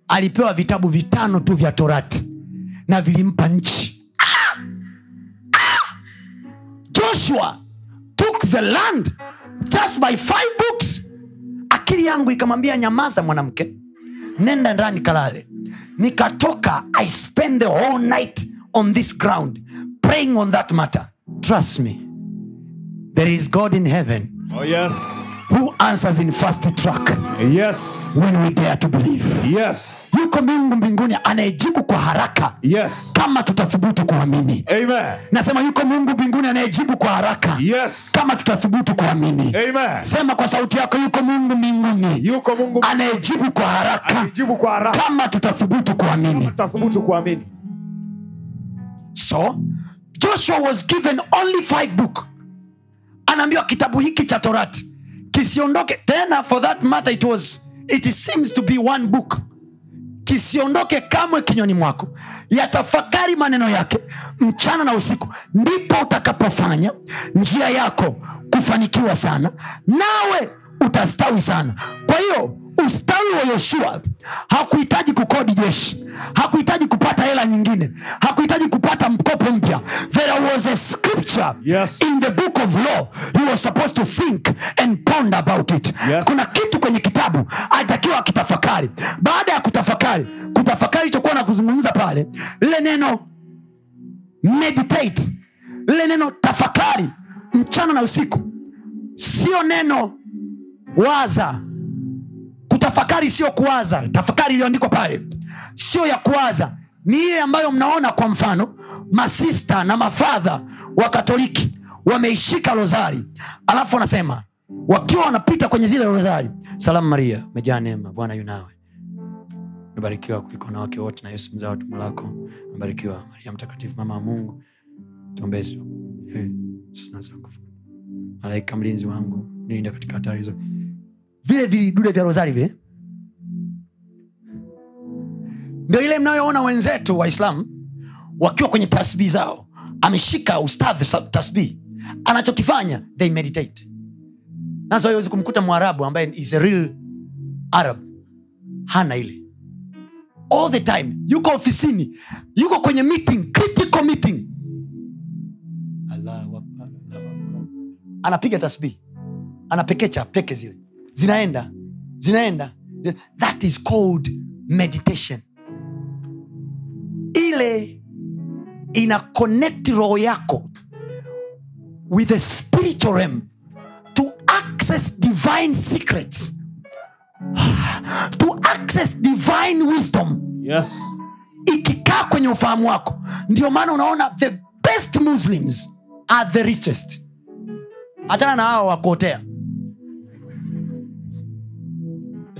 alipewa vitabu vitano tu vya torati na vilimpa nchi Ah! Ah! joshua took the land just by five books akili yangu ikamwambia nyamaza mwanamke nenda ndani kalale. Nikatoka i spend the whole night on this ground praying on that matter. Trust me there is god in heaven. Oh, yes. Who answers in fast track Yes. when we dare to believe Yes. yuko mungu mbinguni anayejibu kwa haraka Yes. kama tutathubutu kuamini Amen. nasema yuko mungu mbinguni anayejibu kwa haraka Yes. kama tutathubutu kuamini Amen. sema kwa sauti yako yuko mungu mbinguni Yuko Mungu anayejibu kwa haraka anajibu kwa haraka. kama Tutathubutu kuamini. so joshua was given only five book anaambiwa kitabu hiki cha torati kisiondoke tena for that matter it was it seems to be one book. Kisiondoke kamwe kinywani mwako. Yatafakari maneno yake mchana na usiku. Ndipo utakapofanya njia yako kufanikiwa sana. Nawe utastawi sana. Kwa hiyo ustawi wa yoshua hakuhitaji kukodi jeshi hakuhitaji kupata hela nyingine hakuhitaji kupata mkopo mpya. There was a scripture Yes. in the book of law. He was supposed to think and ponder about it. Yes. kuna kitu kwenye kitabu alitakiwa akitafakari baada ya kutafakari kutafakari ilichokuwa na kuzungumza pale lile neno meditate lile neno tafakari mchana na usiku sio neno waza kutafakari sio kuwaza. Tafakari iliyoandikwa pale. Sio ya kuwaza. Ni ile ambayo mnaona kwa mfano masista na mafadha wa katoliki wameishika rozari. Alafu wanasema wakiwa wanapita kwenye zile rozari salamu maria umejaa neema bwana yunawe umebarikiwa kuliko wanawake wote na yesu mzao tumbo lako. Umebarikiwa. Maria mtakatifu mama wa mungu malaika mlinzi wangu nilinda katika hatari hizo. Vile vidude vya rozari vile ndio ile mnayoona wenzetu waislamu wakiwa kwenye tasbii zao. Ameshika ustadhi tasbii anachokifanya they meditate. Nazo haiwezi kumkuta mwarabu ambaye is a real arab. Hana ile. All the time yuko ofisini yuko kwenye meeting critical meeting. Anapiga tasbii anapekecha peke zile. Zinaenda. Zinaenda. That is called meditation ile ina connect roho yako with a spiritual realm to access divine secrets. To access divine wisdom. Yes. ikikaa kwenye ufahamu wako. Ndio maana unaona the best muslims are the richest. Hachana na hao wakuotea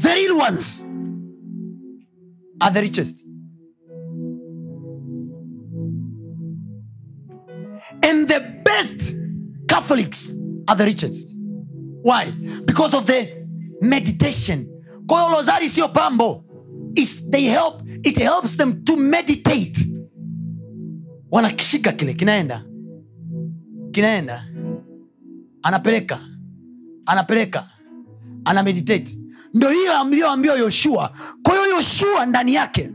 the real ones are the richest and the best catholics are the richest. Why? Because of the meditation. Kwa hiyo sio pambo. Is they help, it helps them to meditate. Wanakishika kile kinaenda. Kinaenda. Anapeleka. Anapeleka. Ana meditate ndo hiyo amliyoambiwa yoshua. Kwa hiyo yoshua ndani yake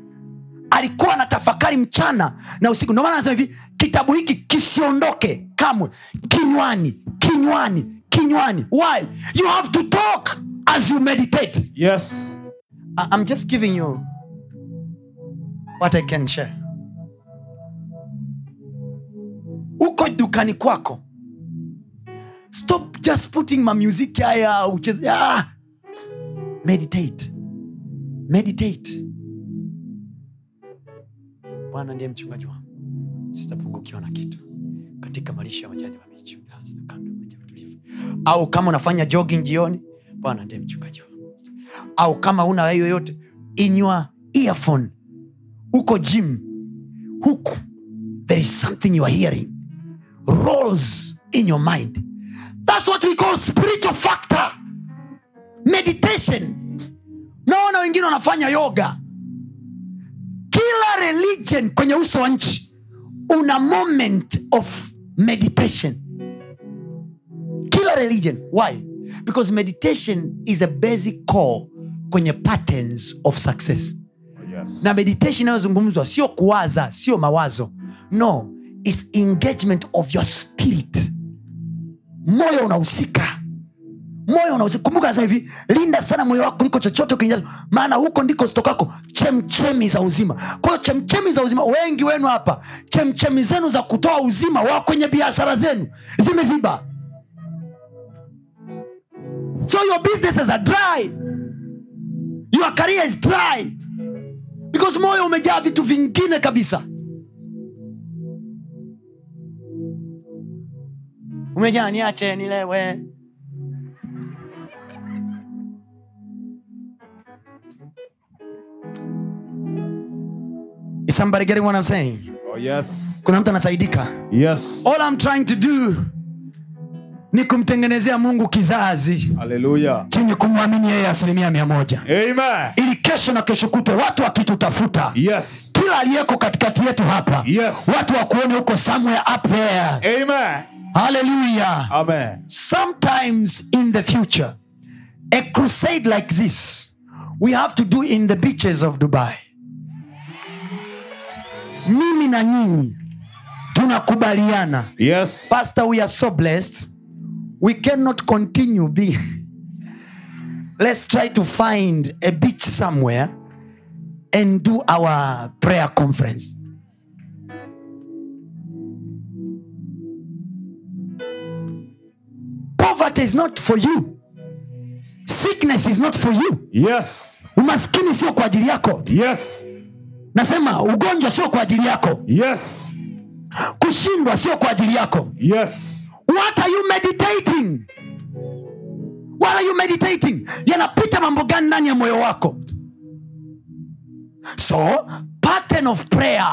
alikuwa na tafakari mchana na usiku. Ndio maana anasema hivi kitabu hiki kisiondoke kamwe kinywani kinywani kinywani why you have to talk as you meditate Yes. I- I'm just giving you what I can share. Uko dukani kwako, stop just putting my haya ucheze. Ah! Meditate, meditate. Bwana ndiye mchungaji wangu, sitapungukiwa na kitu. Katika malisho ya majani mabichi utulivu. Au kama unafanya jogging jioni, Bwana ndiye mchungaji au kama una hayo yote in your earphone. Uko jim huku there is something you are hearing. Rolls in your mind. That's what we call spiritual factor. Meditation. Naona wengine wanafanya yoga. Kila religion kwenye uso wa nchi una moment of meditation. Kila religion. Why? Because meditation is a basic core kwenye patterns of success. Yes. na meditation inayozungumzwa sio kuwaza sio mawazo. No is engagement of your spirit. Moyo unahusika moyo unahusika kumbuka anasema hivi linda sana moyo wako kuliko chochote kinjacho maana huko ndiko zitokako chemchemi za uzima. Kwahiyo chemchemi za uzima wengi wenu hapa chemchemi zenu za kutoa uzima wa kwenye biashara zenu zimeziba. So your businesses are dry. Your career is dry. Because moyo umejaa vitu vingine kabisa. Umejaa niache nilewe Is somebody getting what I'm saying? Oh, yes. kuna mtu anasaidika Yes. all I'm trying to do ni kumtengenezea mungu kizazi Hallelujah. chenye kumwamini yeye asilimia mia moja Amen. ili kesho na kesho kutwa watu wakitutafuta Yes. kila aliyeko katikati yetu hapa Yes. watu wakuone huko somewhere up there Amen. haleluya Amen. sometimes in the future a crusade like this we have to do in the beaches of dubai mimi na nyinyi tunakubaliana. Yes. pastor we are so blessed. We cannot continue be. Let's try to find a beach somewhere and do our prayer conference. Poverty is not for you. Sickness is not for you. Yes. umaskini sio kwa ajili yako. Yes. Nasema ugonjwa sio kwa ajili yako. Yes. kushindwa sio kwa ajili yako. Yes. what are you meditating? What are you meditating? Yanapita mambo gani ndani ya moyo wako? So pattern of prayer.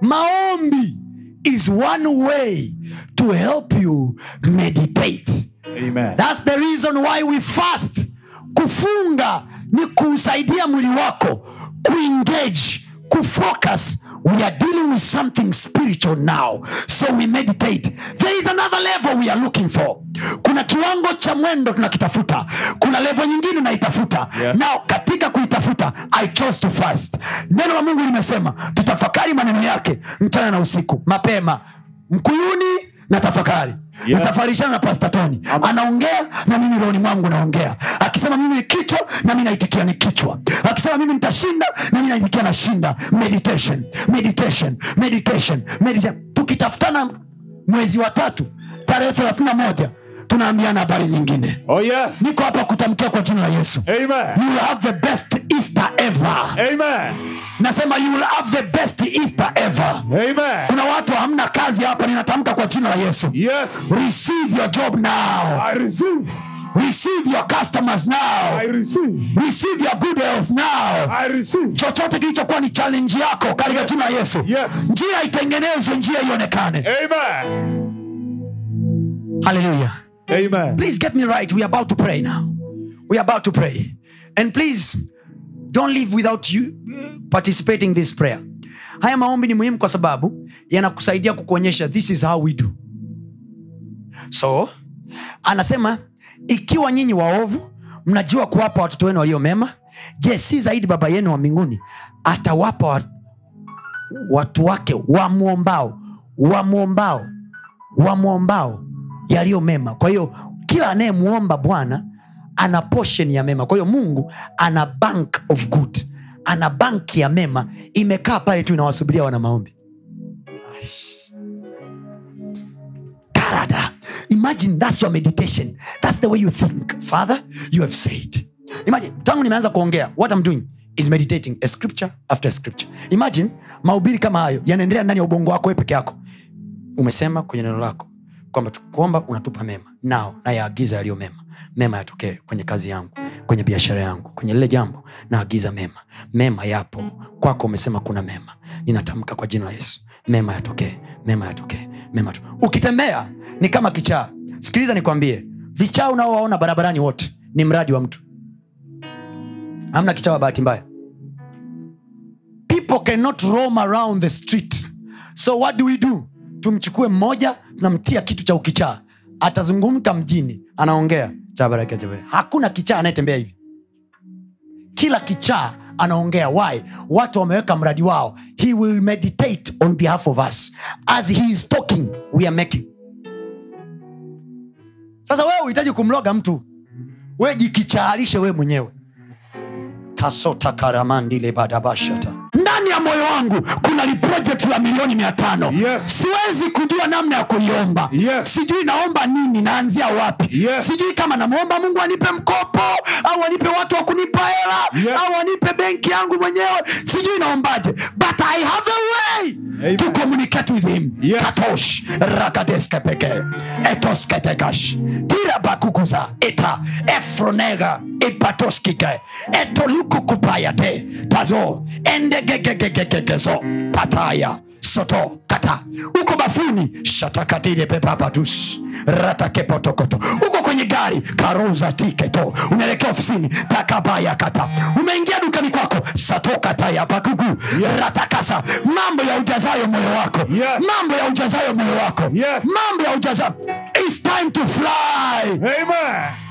Maombi is one way to help you meditate. Amen. thats the reason why we fast. Kufunga ni kuusaidia mwili wako kuengage kufocus we are dealing with something spiritual now. So we meditate. There is another level we are looking for. Kuna kiwango cha mwendo tunakitafuta. Kuna level nyingine naitafuta. Yes. now katika kuitafuta i chose to fast. Neno la mungu limesema tutafakari maneno yake mchana na usiku mapema. Mkuyuni na tafakari. Yeah. natafarishana na pastatoni anaongea na mimi rohoni mwangu naongea. Akisema mimi ni kichwa na mi naitikia ni kichwa. Akisema mimi nitashinda na mi naitikia nashinda. Meditation meditation meditation meditation. Tukitafutana mwezi wa tatu tarehe thelathini na moja tunaambiana habari nyingine Oh yes. niko hapa kutamkia kwa jina la yesu Amen. you will have the best easter ever Amen. nasema you will have the best easter ever Amen. kuna watu hamna kazi hapa ninatamka kwa jina la yesu Yes. receive your job now I receive. receive your customers now I receive. receive your good health now I receive. chochote kilichokuwa ni challenge yako katika jina la yesu Yes. njia itengenezwe njia ionekane Amen. haleluya Amen. please get me right. We are about to pray now. We are about to pray. And please don't leave without you uh, participating this prayer. Haya maombi ni muhimu kwa sababu yanakusaidia kukuonyesha this is how we do. So anasema ikiwa nyinyi waovu mnajua kuwapa watoto wenu walio mema je si zaidi baba yenu wa mbinguni atawapa watu wake wamwombao wamwombao wamwombao yaliyo mema. Kwa hiyo kila anayemwomba bwana ana portion ya mema. Kwa hiyo mungu ana bank of good. Ana banki ya mema. Imekaa pale tu inawasubiria wana maombi. Karada. Imagine that's your meditation. That's the way you think. Father you have said. Imagine tangu nimeanza kuongea what i'm doing is meditating a scripture after a scripture. Imagine mahubiri kama hayo yanaendelea ndani ya ubongo wako peke yako. Umesema kwenye neno lako kwamba kuomba unatupa mema. Nao nayaagiza yaliyo mema. Mema yatokee kwenye kazi yangu kwenye biashara yangu kwenye lile jambo naagiza mema. Mema yapo. Kwako umesema kuna mema. Ninatamka kwa jina la yesu. Mema yatokee mema yatokee mema tu. Ukitembea ni kama kichaa. Sikiliza nikwambie. Vichaa unaowaona barabarani wote ni mradi wa mtu. Amna kichaa wa bahati mbaya. People cannot roam around the street. So what do we do tumchukue mmoja tunamtia kitu cha ukichaa. Atazungumka mjini anaongea hakuna kichaa anayetembea hivi. Kila kichaa anaongea why? Watu wameweka mradi wao. He will meditate on behalf of us. As he is talking we are making. Sasa wewe uhitaji kumloga mtu. We jikichaarishe wewe mwenyewe. Kasota karamandile badabashata ndani ya moyo wangu kuna liprojekt la milioni mia tano Yes. siwezi kujua namna ya kuiomba Yes. sijui naomba nini naanzia wapi Yes. sijui kama namwomba mungu anipe mkopo au anipe watu wa kunipa hela Yes. au anipe benki yangu mwenyewe sijui naombaje but i have a way Amen. to communicate with him Yes. katosh rakadeske peke etosketegash tirabakukuza eta efronega ipatoskike etolukukupayate tado endegegegegegegezo pataya soto kata uko bafuni shatakatile pepapatus ratakepotokoto uko kwenye gari karuza tiketo unaelekea ofisini takabaya kata umeingia dukani kwako satokataya pakuku ratakasa mambo ya ujazayo moyo wako Yes. mambo ya ujazayo moyo wako Yes. mambo ya ujazayo It's time to fly Amen.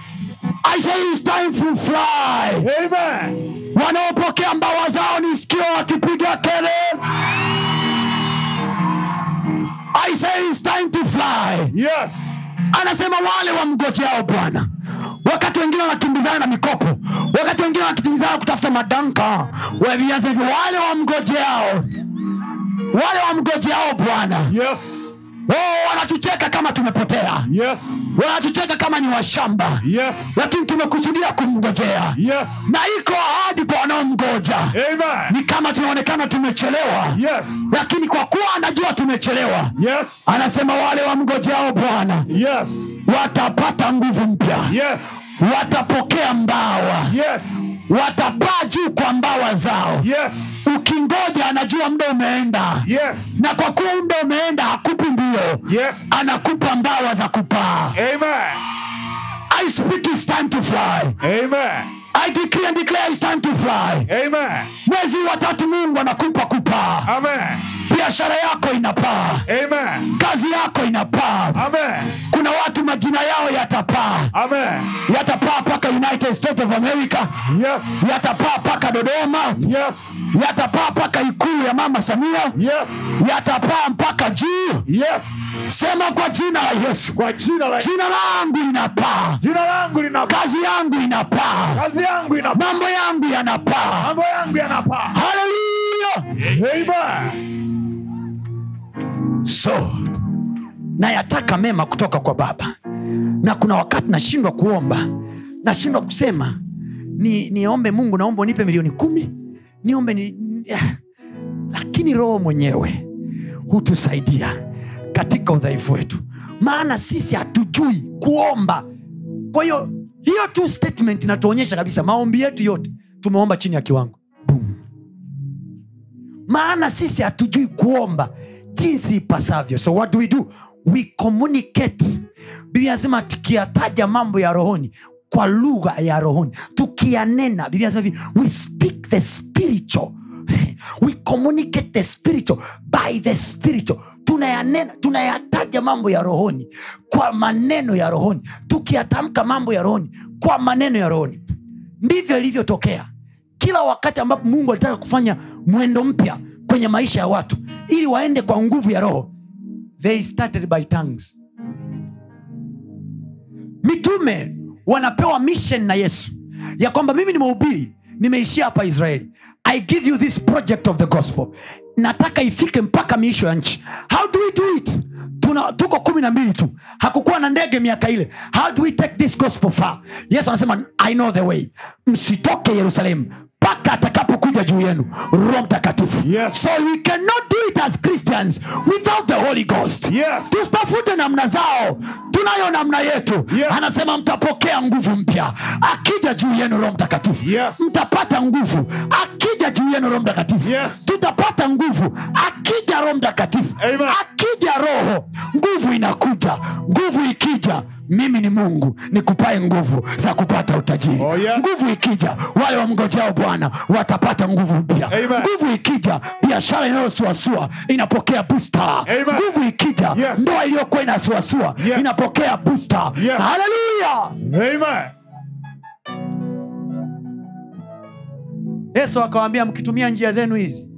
I say it's time to fly. Amen. wanaopokea mbawa zao nisikia wakipiga kelele. I say it's time to fly. Yes. anasema wale wamgojeao bwana. Wakati wengine wanakimbizana na mikopo. Wakati wengine wanakimbizana kutafuta madanka. Wavianza hivyo. Wale wamgojeao wale wamgojeao bwana. Yes. Oh, wanatucheka kama tumepotea Yes. wanatucheka kama ni washamba Yes. lakini tumekusudia kumngojea Yes. na iko ahadi kwa wanaomgoja Amen. ni kama tunaonekana tumechelewa Yes. lakini kwa kuwa anajua tumechelewa Yes. anasema wale wamgojeao bwana Yes. watapata nguvu mpya Yes. watapokea mbawa Yes. Watapaa juu kwa mbawa zao Yes. ukingoja anajua muda umeenda Yes. na kwa kuwa muda umeenda hakupi mbio Yes. anakupa mbawa za kupaa Amen. I speak it's time to fly Amen. I decree and declare it's time to fly Amen. mwezi wa tatu mungu anakupa kupaa Amen. biashara yako inapaa Amen. kazi yako inapaa Amen. kuna watu majina yao yatapaa Amen. yatapaa paka united states of america Yes. yatapaa paka dodoma Yes. yatapaa paka ikulu ya mama samia Yes. yatapaa mpaka juu Yes. sema kwa jina la yesu Kwa jina la jina langu linapaa jina langu linapaa. kazi yangu inapaa kazi yangu inapaa, mambo yangu yanapaa mambo yangu yanapaa. haleluya Amen. so nayataka mema kutoka kwa baba. Na kuna wakati nashindwa kuomba. Nashindwa kusema ni niombe mungu naomba unipe milioni kumi. Niombe ni, ni, lakini roho mwenyewe hutusaidia katika udhaifu wetu. Maana sisi hatujui kuomba. Kwa hiyo hiyo tu statement inatuonyesha kabisa maombi yetu yote tumeomba chini ya kiwango. Boom. maana sisi hatujui kuomba jinsi ipasavyo. So what do we do? We communicate. Biblia nasema tukiyataja mambo ya rohoni kwa lugha ya rohoni tukiyanena biblia nasema hivi we speak the spiritual. We communicate the spiritual by the spiritual tunayanena tunayataja mambo ya rohoni kwa maneno ya rohoni. Tukiyatamka mambo ya rohoni kwa maneno ya rohoni. Ndivyo ilivyotokea. Kila wakati ambapo mungu alitaka kufanya mwendo mpya kwenye maisha ya watu ili waende kwa nguvu ya roho they started by tongues. Mitume wanapewa mission na yesu ya kwamba mimi ni mahubiri nimeishia hapa israeli. I give you this project of the gospel. Nataka ifike mpaka miisho ya nchi. How do we do it? Tuna, tuko kumi na mbili tu. Hakukuwa na ndege miaka ile. How do we take this gospel far? Yesu anasema i know the way. Msitoke yerusalemu mpaka atakapokuja juu yenu. Roho mtakatifu. Yes. so we cannot do it as christians without the holy ghost. Yes. tusitafute namna zao. Tunayo namna yetu. Yes. anasema mtapokea nguvu mpya. Akija juu yenu roho mtakatifu. Yes. mtapata nguvu. Akija juu yenu roho mtakatifu. Yes. tutapata nguvu. Akija roho mtakatifu. Akija roho. Nguvu inakuja. Nguvu ikija mimi ni mungu nikupae nguvu za kupata utajiri Oh, yes. nguvu ikija wale wamngojao bwana watapata nguvu mpya nguvu ikija biashara inayosuasua inapokea busta Amen. nguvu ikija Yes. ndoa iliyokuwa inasuasua Yes. inapokea busta Yes. haleluya yesu akawaambia mkitumia njia zenu hizi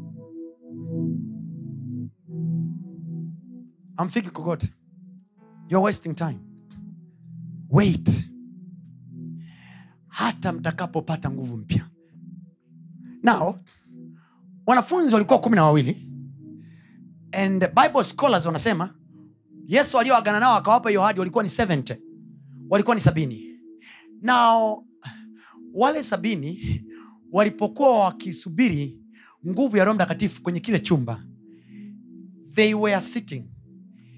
amfiki kokote You're wasting time wait. Hata mtakapopata nguvu mpya. Nao wanafunzi walikuwa kumi na wawili and bible scholars wanasema yesu aliyoagana nao akawapa hiyo hadi walikuwa ni 70 walikuwa ni sabini. Nao wale sabini walipokuwa wakisubiri nguvu ya roho mtakatifu kwenye kile chumba they were sitting.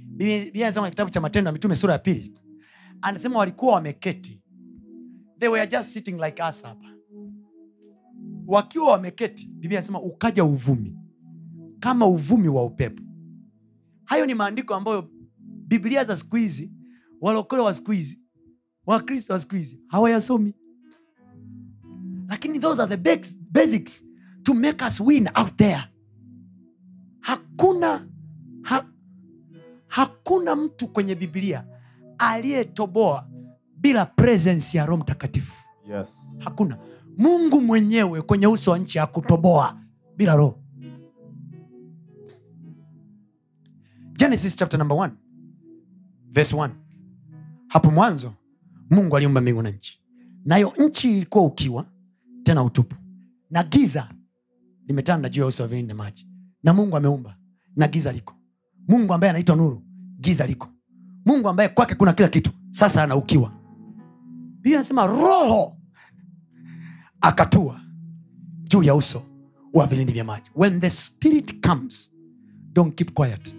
Biblia inasema kitabu cha matendo ya mitume sura ya pili anasema walikuwa wameketi. They were just sitting like us hapa. Wakiwa wameketi biblia anasema ukaja uvumi. Kama uvumi wa upepo. Hayo ni maandiko ambayo biblia za siku hizi walokole wa siku hizi wakristo wa siku hizi hawayasomi. Lakini those are the basics- to make us win out there. Hakuna ha, hakuna mtu kwenye biblia aliyetoboa bila presence ya roho mtakatifu. Yes. hakuna. Mungu mwenyewe kwenye uso wa nchi hakutoboa bila roho. Genesis chapter number 1 verse one. hapo mwanzo mungu aliumba mbingu na nchi. Nayo nchi ilikuwa ukiwa tena utupu. Na giza limetanda juu ya uso wa vilindi na maji. Na mungu ameumba na giza liko. Mungu ambaye anaitwa nuru giza liko mungu ambaye kwake kuna kila kitu sasa anaukiwa biblia anasema roho akatua juu ya uso wa vilindi vya maji when the spirit comes don't keep quiet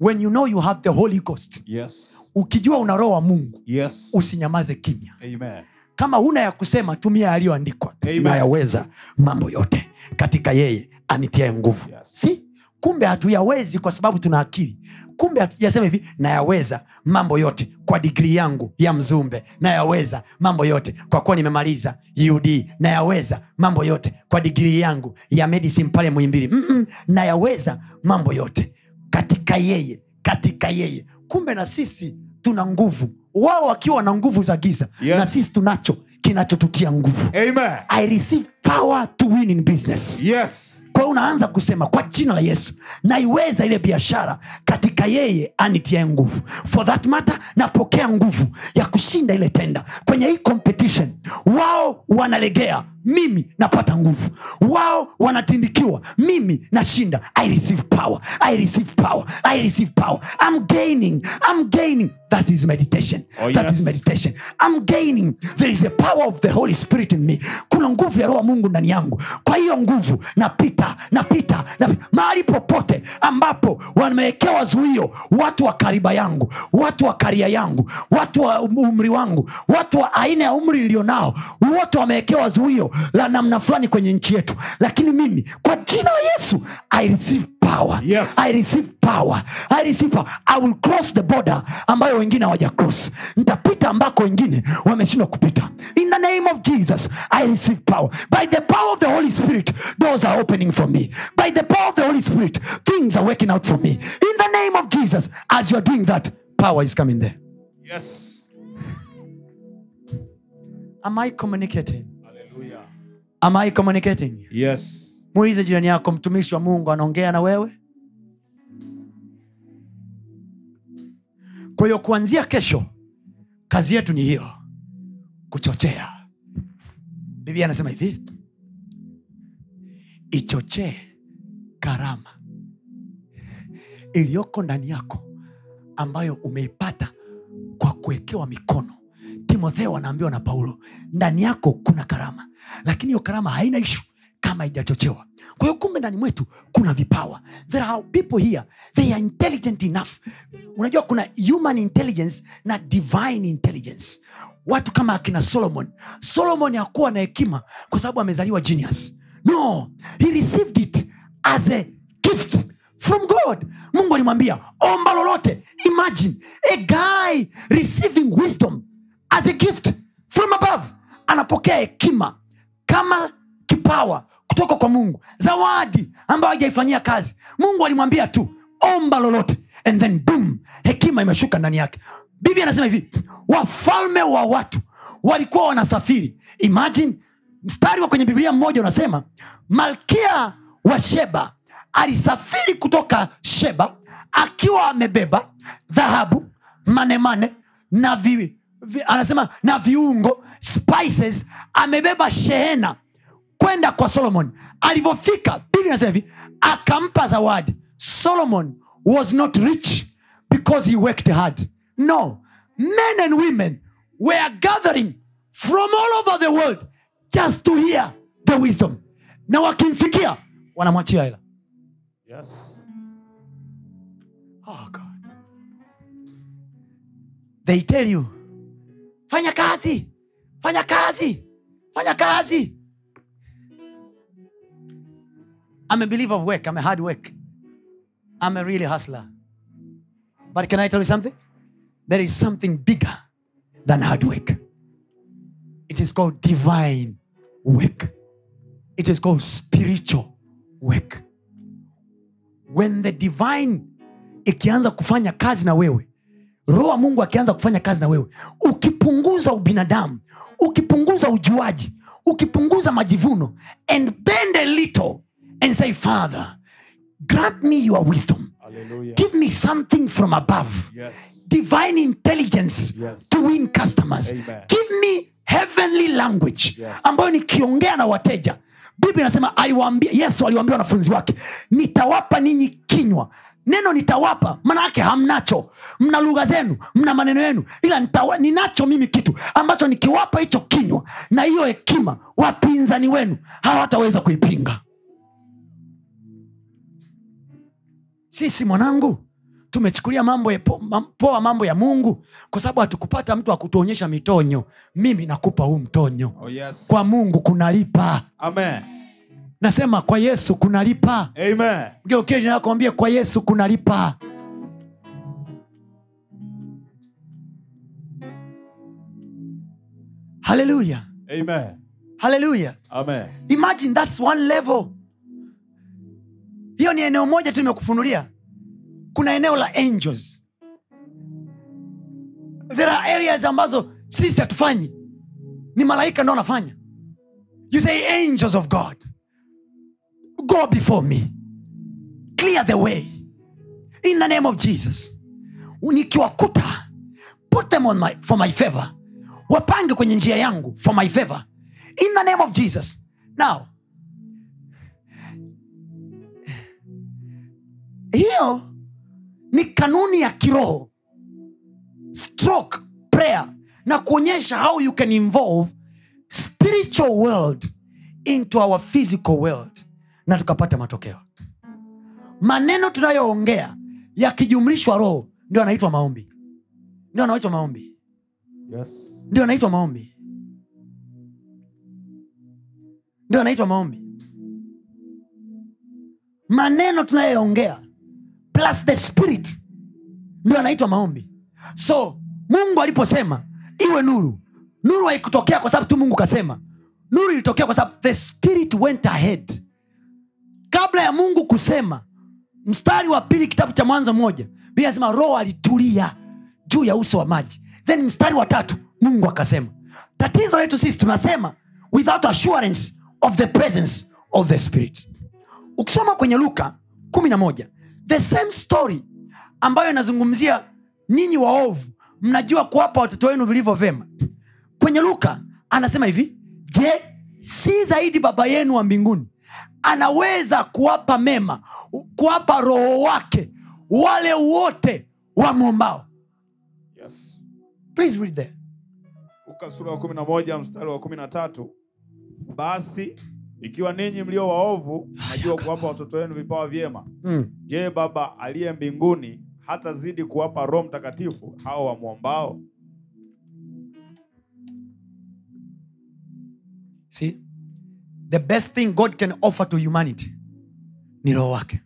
when you know you have the holy ghost Yes. ukijua una roho wa mungu Yes. usinyamaze kimya Amen. kama huna ya kusema tumia yaliyoandikwa nayaweza mambo yote katika yeye anitiae nguvu Yes. si kumbe hatuyawezi kwa sababu tuna akili. Kumbe hatujasema hivi nayaweza mambo yote kwa digrii yangu ya mzumbe. Nayaweza mambo yote kwa kuwa nimemaliza ud nayaweza mambo yote kwa digrii yangu ya medicine pale mwimbili Mm-mm, nayaweza mambo yote katika yeye katika yeye. Kumbe na sisi tuna nguvu. Wao wakiwa na nguvu za giza Yes. na sisi tunacho kinachotutia nguvu. Amen. i receive power to win in business. Yes. Kwa hiyo unaanza kusema kwa jina la yesu naiweza ile biashara katika yeye anitiae nguvu. For that matter napokea nguvu ya kushinda ile tenda. Kwenye hii competition wao wanalegea mimi napata nguvu. Wao wanatindikiwa. Mimi nashinda. I receive power. I receive power. I receive power. I'm gaining. I'm gaining. That is meditation. Oh, that yes. is meditation. I'm gaining. There is a power of the holy spirit in me. Kuna nguvu ya roho mungu ndani yangu. Kwa hiyo nguvu napita napita na mahali popote ambapo wamewekewa zuio watu wa kariba yangu watu wa karia yangu watu wa umri wangu watu wa aina ya umri nilionao wote wamewekewa zuio la namna fulani kwenye nchi yetu lakini mimi kwa jina la yesu i receive power Yes. I receive power. I receive power. I will cross the border ambayo wengine hawaja cross nitapita ambako wengine wameshindwa kupita in the name of jesus i receive power by the power of the holy spirit doors are opening for me by the power of the holy spirit things are working out for me in the name of jesus as you are doing that power is coming there Yes. am i communicating. Am i communicating? Yes. Muize jirani yako mtumishi wa mungu anaongea na wewe? Kwa hiyo kuanzia kesho kazi yetu ni hiyo kuchochea. Biblia anasema hivi ichochee karama iliyoko ndani yako ambayo umeipata kwa kuwekewa mikono timotheo anaambiwa na paulo ndani yako kuna karama lakini hiyo karama haina ishu kama haijachochewa. Kwa hiyo kumbe ndani mwetu kuna vipawa. There are people here. They are intelligent enough. Unajua kuna human intelligence na divine intelligence. Watu kama akina solomon. Solomon hakuwa na hekima kwa sababu amezaliwa genius. No he received it as a gift from god. Mungu alimwambia omba lolote. Imagine a guy receiving wisdom as a gift from above. Anapokea hekima kama kipawa kutoka kwa mungu. Zawadi ambayo hajaifanyia kazi. Mungu alimwambia tu omba lolote. And then boom hekima imeshuka ndani yake. Bibi anasema hivi wafalme wa watu walikuwa wanasafiri. Imagine mstari wa kwenye biblia mmoja unasema malkia wa sheba alisafiri kutoka sheba akiwa amebeba dhahabu manemane na vi, vi, anasema na viungo spices amebeba shehena kwenda kwa solomon. Alivyofika bili nasema hivi akampa zawadi. Solomon was not rich because he worked hard. No men and women were gathering from all over the world just to hear the wisdom. Na wakimfikia wanamwachia hela. Yes. oh God. they tell you fanya kazi. Fanya kazi. Fanya kazi. I'm a believer of work. I'm a hard work. I'm a really hustler. But can i tell you something? There is something bigger than hard work. It is called divine work. It is called spiritual work. When the divine ikianza kufanya kazi na wewe roho wa mungu akianza kufanya kazi na wewe ukipunguza ubinadamu ukipunguza ujuaji ukipunguza majivuno and bend a little and say father grant me your wisdom Hallelujah. give me something from above Yes. divine intelligence Yes. to win customers Amen. give me heavenly language Yes. ambayo nikiongea na wateja biblia inasema aliwaambia yesu aliwaambia wanafunzi wake nitawapa ninyi kinywa. Neno nitawapa maana yake hamnacho. Mna lugha zenu mna maneno yenu ila nitawa, ninacho mimi kitu ambacho nikiwapa hicho kinywa na hiyo hekima wapinzani wenu hawataweza kuipinga. Sisi mwanangu tumechukulia mambo ya po, mam- poa mambo ya mungu kwa sababu hatukupata mtu akutuonyesha mitonyo. Mimi nakupa huu mtonyo. Oh yes. kwa mungu kunalipa. Amen. nasema kwa yesu kunalipa. Amen. geukeni nakwambia kwa yesu kunalipa. Haleluya haleluya imagine thats one level. Hiyo ni eneo moja tu nimekufunulia kuna eneo la angels. There are areas ambazo sisi hatufanyi. Ni malaika ndo anafanya you say angels of god go before me. Clear the way. In the name of jesus. Nikiwakuta put them on my, for my favor. Wapange kwenye njia yangu for my favor. In the name of jesus. Now hiyo ni kanuni ya kiroho. Stroke prayer na kuonyesha how you can involve spiritual world into our physical world na tukapata matokeo. Maneno tunayoongea yakijumlishwa roho ndio anaitwa maombi. Ndio anaitwa maombi. Yes. ndio anaitwa maombi. Ndio anaitwa maombi. Maneno tunayoongea plus the spirit ndio anaitwa maombi. So mungu aliposema iwe nuru. Nuru haikutokea kwa sababu tu mungu kasema. Nuru ilitokea kwa sababu the spirit went ahead. Kabla ya mungu kusema mstari wa pili kitabu cha mwanzo moja bia nasema roho alitulia juu ya uso wa maji. Then mstari wa tatu mungu akasema. Tatizo letu sisi tunasema without assurance of the presence of the spirit. Ukisoma kwenye luka 11 the same story ambayo inazungumzia ninyi waovu mnajua kuwapa watoto wenu vilivyo vyema. Kwenye luka anasema hivi je si zaidi baba yenu wa mbinguni anaweza kuwapa mema kuwapa roho wake wale wote wamwombao? Yes. please read there. Luka sura ya kumi mstari wa kumi na tatu. Basi ikiwa ninyi mlio waovu najua kuwapa watoto wenu vipawa vyema. Mm. je baba aliye mbinguni hatazidi kuwapa roho mtakatifu hao wamwombao? See the best thing god can offer to humanity ni roho wake.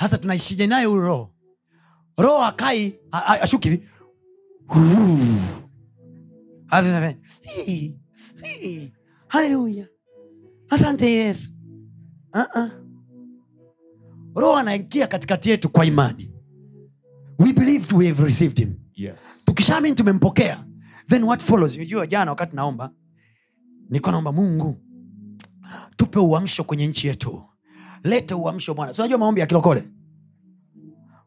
Sasa tunaishije naye huyu roho? Roho akai ashuki hivi. Haleluya asante yesu. Uh-uh. roho anaingia katikati yetu kwa imani. We believed we have received him. Yes. tukishamini tumempokea then what follows? Unajua jana wakati naomba nilikuwa naomba mungu tupe uamsho kwenye nchi yetu. Lete uamsho bwana. Sinajua maombi ya kilokole?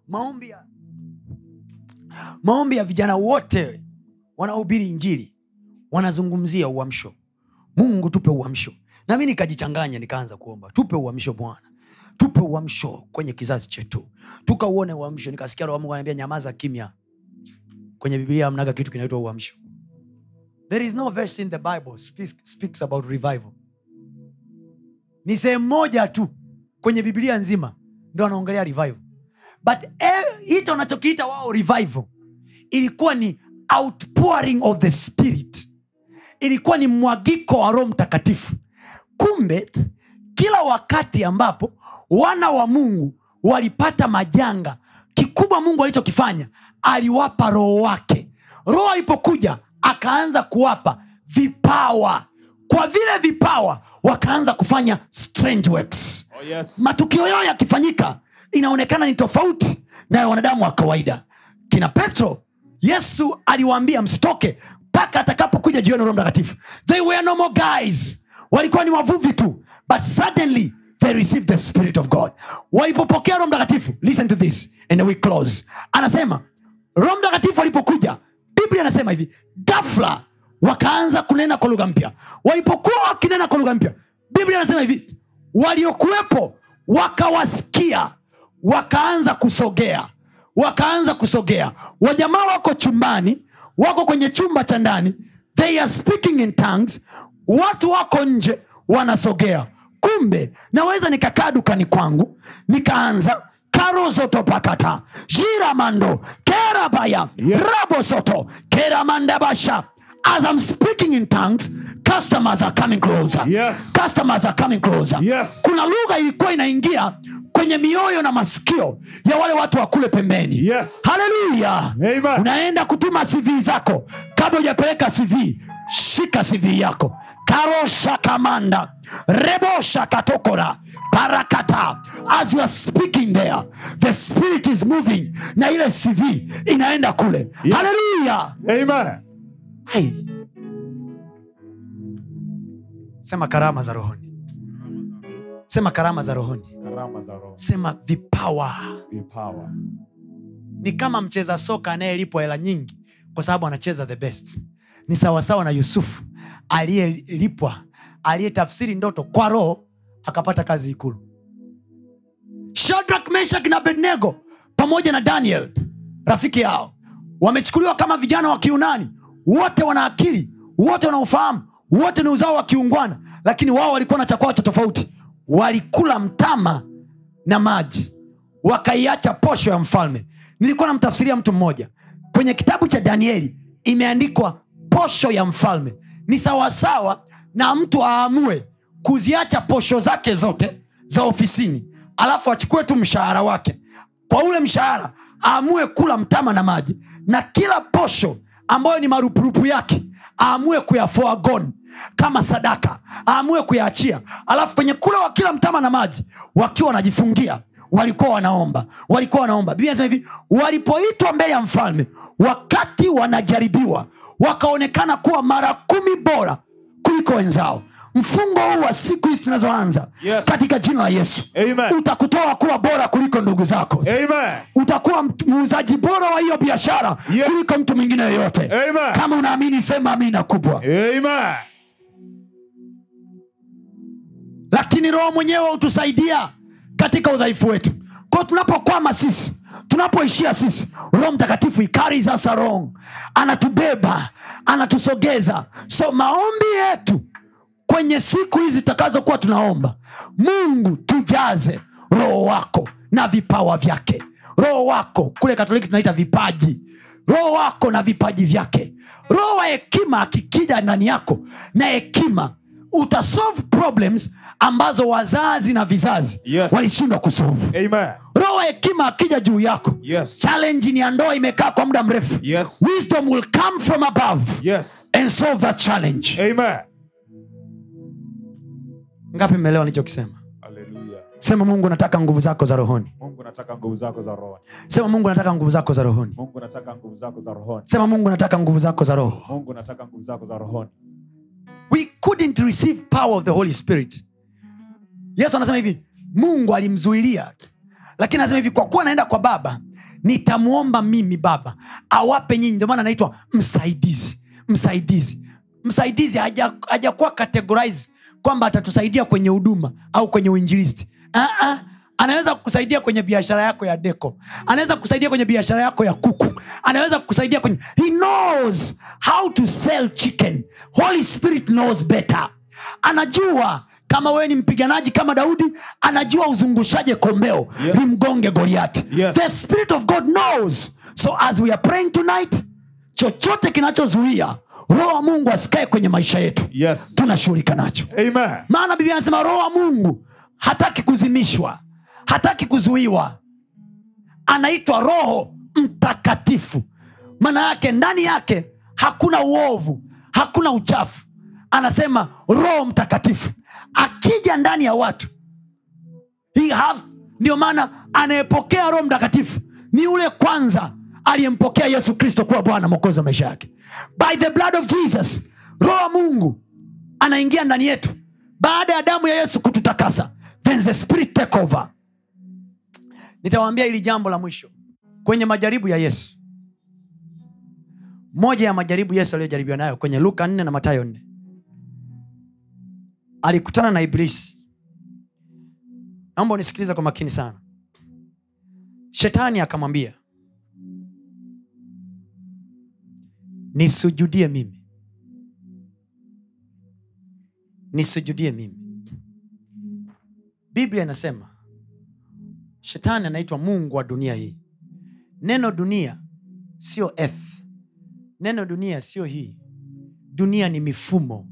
Maombi ya maombi ya vijana wote wanaohubiri injili wanazungumzia uamsho. Mungu tupe uamsho na mi nikajichanganya nikaanza kuomba tupe uhamisho bwana. Tupe uamsho kwenye kizazi chetu. Tukauone uamsho. Nikasikia roho nyamaza kimya. Kwenye biblia amnaga kitu kinaitwa uamsho. There is no verse in the bible speaks, speaks about revival. Ni sehemu moja tu kwenye biblia nzima ndo anaongelea revival. But eh, hicho wanachokiita wao revival ilikuwa ni outpouring of the spirit. Ilikuwa ni mwagiko wa roho mtakatifu kumbe kila wakati ambapo wana wa mungu walipata majanga kikubwa mungu alichokifanya aliwapa roho wake. Roho alipokuja akaanza kuwapa vipawa. Kwa vile vipawa wakaanza kufanya strange works. Oh, yes. matukio yao yakifanyika inaonekana ni tofauti na ya wanadamu wa kawaida. Kina petro yesu aliwaambia msitoke mpaka atakapokuja jioni roho mtakatifu. They were no more guys walikuwa ni wavuvi tu but suddenly they received the spirit of god. Walipopokea roho mtakatifu listen to this and we close. Anasema roho mtakatifu walipokuja biblia anasema hivi gafla wakaanza kunena kwa lugha mpya. Walipokuwa wakinena kwa lugha mpya biblia anasema hivi waliokuwepo wakawasikia wakaanza kusogea wakaanza kusogea. Wajamaa wako chumbani wako kwenye chumba cha ndani they are speaking in tongues watu wako nje wanasogea kumbe naweza nikakaa dukani kwangu nikaanza karozotopakata jiramando kerabaya Yes. rabosoto keramandabasha as i'm speaking in tongues customers are coming closer Yes. customers are coming closer Yes. kuna lugha ilikuwa inaingia kwenye mioyo na masikio ya wale watu wa kule pembeni Yes. haleluya unaenda kutuma cv zako kabla hujapeleka cv shika cv yako karosha kamanda rebosha katokora parakata as you are speaking there the spirit is moving na ile cv inaenda kule yeah. haleluya Amen. Hai. sema karama za rohoni sema karama za rohoni Karama za roho. sema vipawa Vipawa. ni kama mcheza soka anayelipwa hela nyingi kwa sababu anacheza the best ni sawasawa na yusufu aliyelipwa aliyetafsiri ndoto kwa roho akapata kazi ikulu. Shadrak meshak na abednego pamoja na daniel rafiki yao wamechukuliwa kama vijana wa kiunani. Wote wana akili wote wana ufahamu wote ni uzao wa kiungwana lakini wao walikuwa na chakwao cha tofauti. Walikula mtama na maji wakaiacha posho ya mfalme. Nilikuwa namtafsiria mtu mmoja. Kwenye kitabu cha danieli imeandikwa posho ya mfalme. Ni sawasawa na mtu aamue kuziacha posho zake zote za ofisini alafu achukue tu mshahara wake. Kwa ule mshahara aamue kula mtama na maji na kila posho ambayo ni marupurupu yake aamue kuyafoagoni kama sadaka aamue kuyaachia. Alafu kwenye kula wa kila mtama na maji wakiwa wanajifungia walikuwa wanaomba walikuwa wanaomba. Biblia inasema hivi walipoitwa mbele ya mfalme wakati wanajaribiwa wakaonekana kuwa mara kumi bora kuliko wenzao mfungo huu wa siku hizi tunazoanza Yes. katika jina la yesu Amen. utakutoa kuwa bora kuliko ndugu zako Amen. utakuwa muuzaji bora wa hiyo biashara Yes. kuliko mtu mwingine yoyote Amen. kama unaamini sema amina kubwa Amen. lakini roho mwenyewe hutusaidia katika udhaifu wetu kwao tunapokwama sisi tunapoishia sisi roho mtakatifu carries us anatubeba anatusogeza. So maombi yetu kwenye siku hizi takazokuwa tunaomba mungu tujaze roho wako na vipawa vyake. Roho wako kule katoliki tunaita vipaji. Roho wako na vipaji vyake. Roho wa hekima akikija ndani yako na hekima utasolve problems ambazo wazazi na vizazi Yes. walishindwa kusolve roho hekima akija juu yako Yes. challenge ni ya ndoa imekaa kwa muda mrefu Yes. wisdom will come from above Yes. and solve that challenge Amen. ngapi mmeelewa nilichokisema sema mungu nataka nguvu zako za rohoni Mungu nataka nguvu zako za roho. sema mungu nataka nguvu zako za rohoni sema mungu nataka nguvu zako za roho Mungu nataka nguvu zako za rohoni. Couldn't receive power of the holy spirit. Yesu anasema hivi mungu alimzuilia. Lakini anasema hivi kwa kuwa naenda kwa baba nitamwomba mimi baba awape nyinyi. Ndio maana anaitwa msaidizi msaidizi. Msaidizi haja- hajakuwa categorize kwamba atatusaidia kwenye huduma au kwenye uinjilisti. Uh-uh. Anaweza kukusaidia kwenye biashara yako ya deko anaweza kukusaidia kwenye biashara yako ya kuku. Anaweza kukusaidia kwenye he knows how to sell chicken. Holy spirit knows better. Anajua kama wewe ni mpiganaji kama daudi anajua uzungushaje kombeo. Yes. limgonge goliati Yes. the spirit of god knows. So as we are praying tonight chochote kinachozuia roho wa mungu asikae kwenye maisha yetu. Yes. tunashughulika nacho. Maana biblia anasema roho wa mungu hataki kuzimishwa hataki kuzuiwa. Anaitwa roho mtakatifu. Maana yake ndani yake hakuna uovu hakuna uchafu. Anasema roho mtakatifu. Akija ndani ya watu ndio maana anayepokea roho mtakatifu ni yule kwanza aliyempokea yesu kristo kuwa bwana mwokozi wa maisha yake. By the blood of jesus roho wa mungu anaingia ndani yetu. Baada ya damu ya yesu kututakasa then the spirit take over nitawaambia hili jambo la mwisho kwenye majaribu ya yesu. Moja ya majaribu yesu aliyojaribiwa nayo kwenye luka 4 na matayo 4 alikutana na iblisi. Naomba unisikiliza kwa makini sana. Shetani akamwambia nisujudie mimi. Nisujudie mimi. Biblia inasema shetani anaitwa mungu wa dunia hii. Neno dunia sio earth neno dunia sio hii. Dunia ni mifumo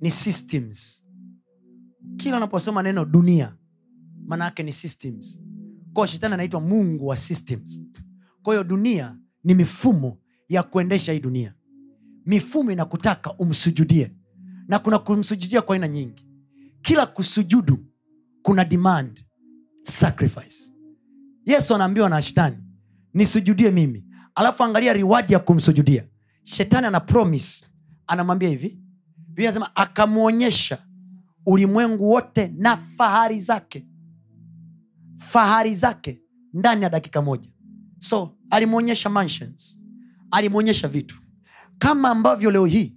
ni systems. Kila unaposoma neno dunia maana yake ni systems. Kwao shetani anaitwa mungu wa systems. Kwa hiyo dunia ni mifumo ya kuendesha hii dunia. Mifumo inakutaka umsujudie. Na kuna kumsujudia kwa aina nyingi. Kila kusujudu kuna demand sacrifice. Yesu anaambiwa na shetani nisujudie mimi. Alafu angalia riwadi ya kumsujudia. Shetani ana promise. Anamwambia hivi. Anasema akamwonyesha ulimwengu wote na fahari zake. Fahari zake ndani ya dakika moja. So alimwonyesha mansions. Alimwonyesha vitu. Kama ambavyo leo hii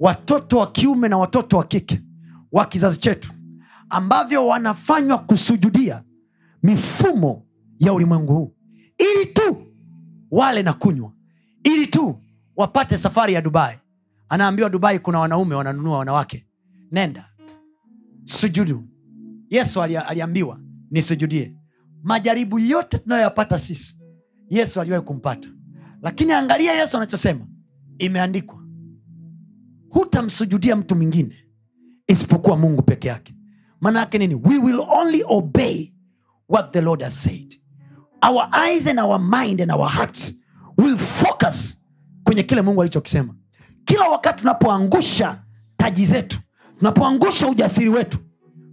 watoto wa kiume na watoto wa kike wa kizazi chetu ambavyo wanafanywa kusujudia mifumo ya ulimwengu huu. Ili tu wale na kunywa. Ili tu wapate safari ya dubai. Anaambiwa dubai kuna wanaume wananunua wanawake. Nenda. Sujudu. Yesu ali- aliambiwa nisujudie. Majaribu yote tunayoyapata sisi yesu aliwahi kumpata. Lakini angalia yesu anachosema. Imeandikwa. Hutamsujudia mtu mwingine isipokuwa mungu peke yake. Maana yake nini? We will only obey what the lord has said. Our eyes and our mind and our hearts will focus kwenye kile mungu alichokisema. Kila wakati tunapoangusha taji zetu tunapoangusha ujasiri wetu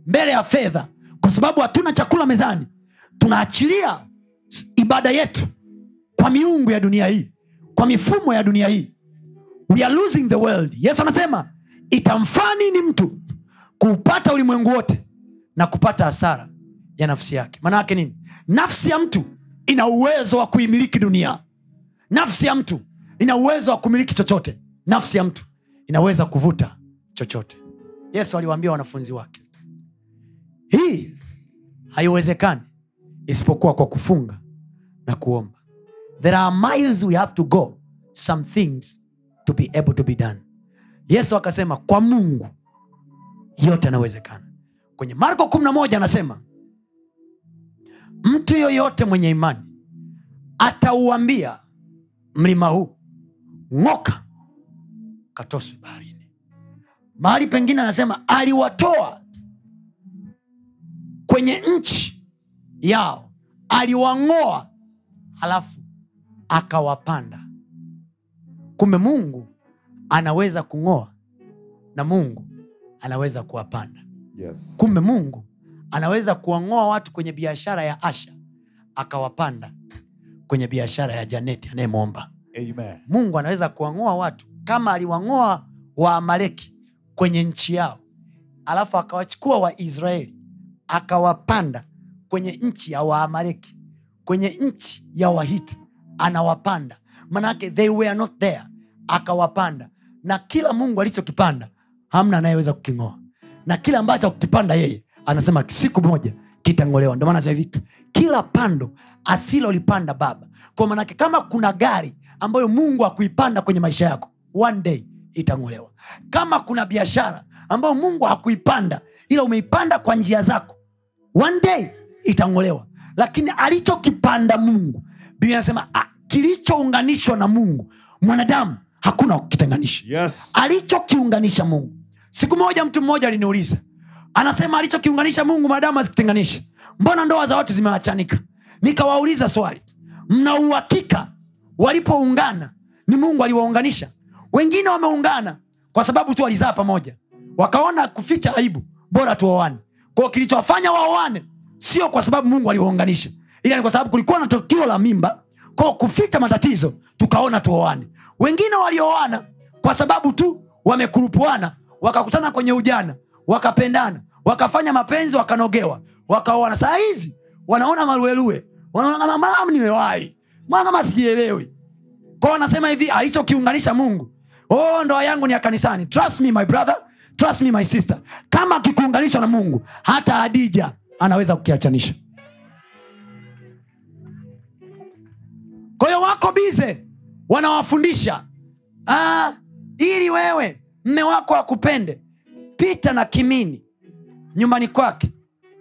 mbele ya fedha kwa sababu hatuna chakula mezani tunaachilia ibada yetu kwa miungu ya dunia hii kwa mifumo ya dunia hii. We are losing the world. Yesu anasema itamfaa nini mtu kuupata ulimwengu wote na kupata hasara ya nafsi yake. Maana yake nini? Nafsi ya mtu ina uwezo wa kuimiliki dunia. Nafsi ya mtu ina uwezo wa kumiliki chochote. Nafsi ya mtu inaweza kuvuta chochote. Yesu aliwaambia wanafunzi wake hii haiwezekani isipokuwa kwa kufunga na kuomba. There are miles we have to go some things to be able to be done. Yesu akasema kwa mungu yote anawezekana kwenye marko 11 anasema mtu yoyote mwenye imani atauambia mlima huu ng'oka katoswe baharini. Mahali pengine anasema aliwatoa kwenye nchi yao aliwang'oa halafu akawapanda. Kumbe mungu anaweza kung'oa na mungu anaweza kuwapanda. Yes. kumbe mungu anaweza kuwang'oa watu kwenye biashara ya asha akawapanda kwenye biashara ya janeti anayemwomba. Mungu anaweza kuwang'oa watu kama aliwang'oa waamaleki kwenye nchi yao alafu akawachukua waisraeli akawapanda kwenye nchi ya waamaleki kwenye nchi ya wahiti anawapanda. Manake they were not there akawapanda. Na kila mungu alichokipanda hamna anayeweza kuking'oa. Na kile ambacho akukipanda yeye anasema siku moja kitang'olewa. Ndio maana hivi kila pando asilolipanda baba. Kwa maanake kama kuna gari ambayo mungu akuipanda kwenye maisha yako one day itang'olewa. Kama kuna biashara ambayo mungu hakuipanda ila umeipanda kwa njia zako one day itang'olewa. Lakini alichokipanda mungu biblia anasema ah, kilichounganishwa na mungu mwanadamu hakuna kukitenganisha Yes. alichokiunganisha mungu. Siku moja mtu mmoja aliniuliza anasema alichokiunganisha mungu mwanadamu azikitenganisha mbona ndoa za watu zimewachanika? Nikawauliza swali. Mna uhakika walipoungana ni mungu aliwaunganisha? Wengine wameungana kwa sababu tu walizaa pamoja. Wakaona kuficha aibu bora tuoane. Kwao kilichowafanya waoane sio kwa sababu mungu aliwaunganisha. Ila ni kwa sababu kulikuwa na tukio la mimba kwao kuficha matatizo tukaona tuoane. Wengine walioana kwa sababu tu wamekurupuana wakakutana kwenye ujana wakapendana wakafanya mapenzi wakanogewa wakaoana. Saa hizi wanaona maluelue wanaona kama kama sijielewi? Kwao wanasema hivi alichokiunganisha mungu. Oh ndoa yangu ni ya kanisani. Trust me my brother. Trust me my sister. Kama akikuunganishwa na mungu hata adija anaweza kukiachanisha. Kwa hiyo wako bize wanawafundisha. Ah, ili wewe mme wako akupende pita na kimini nyumbani kwake.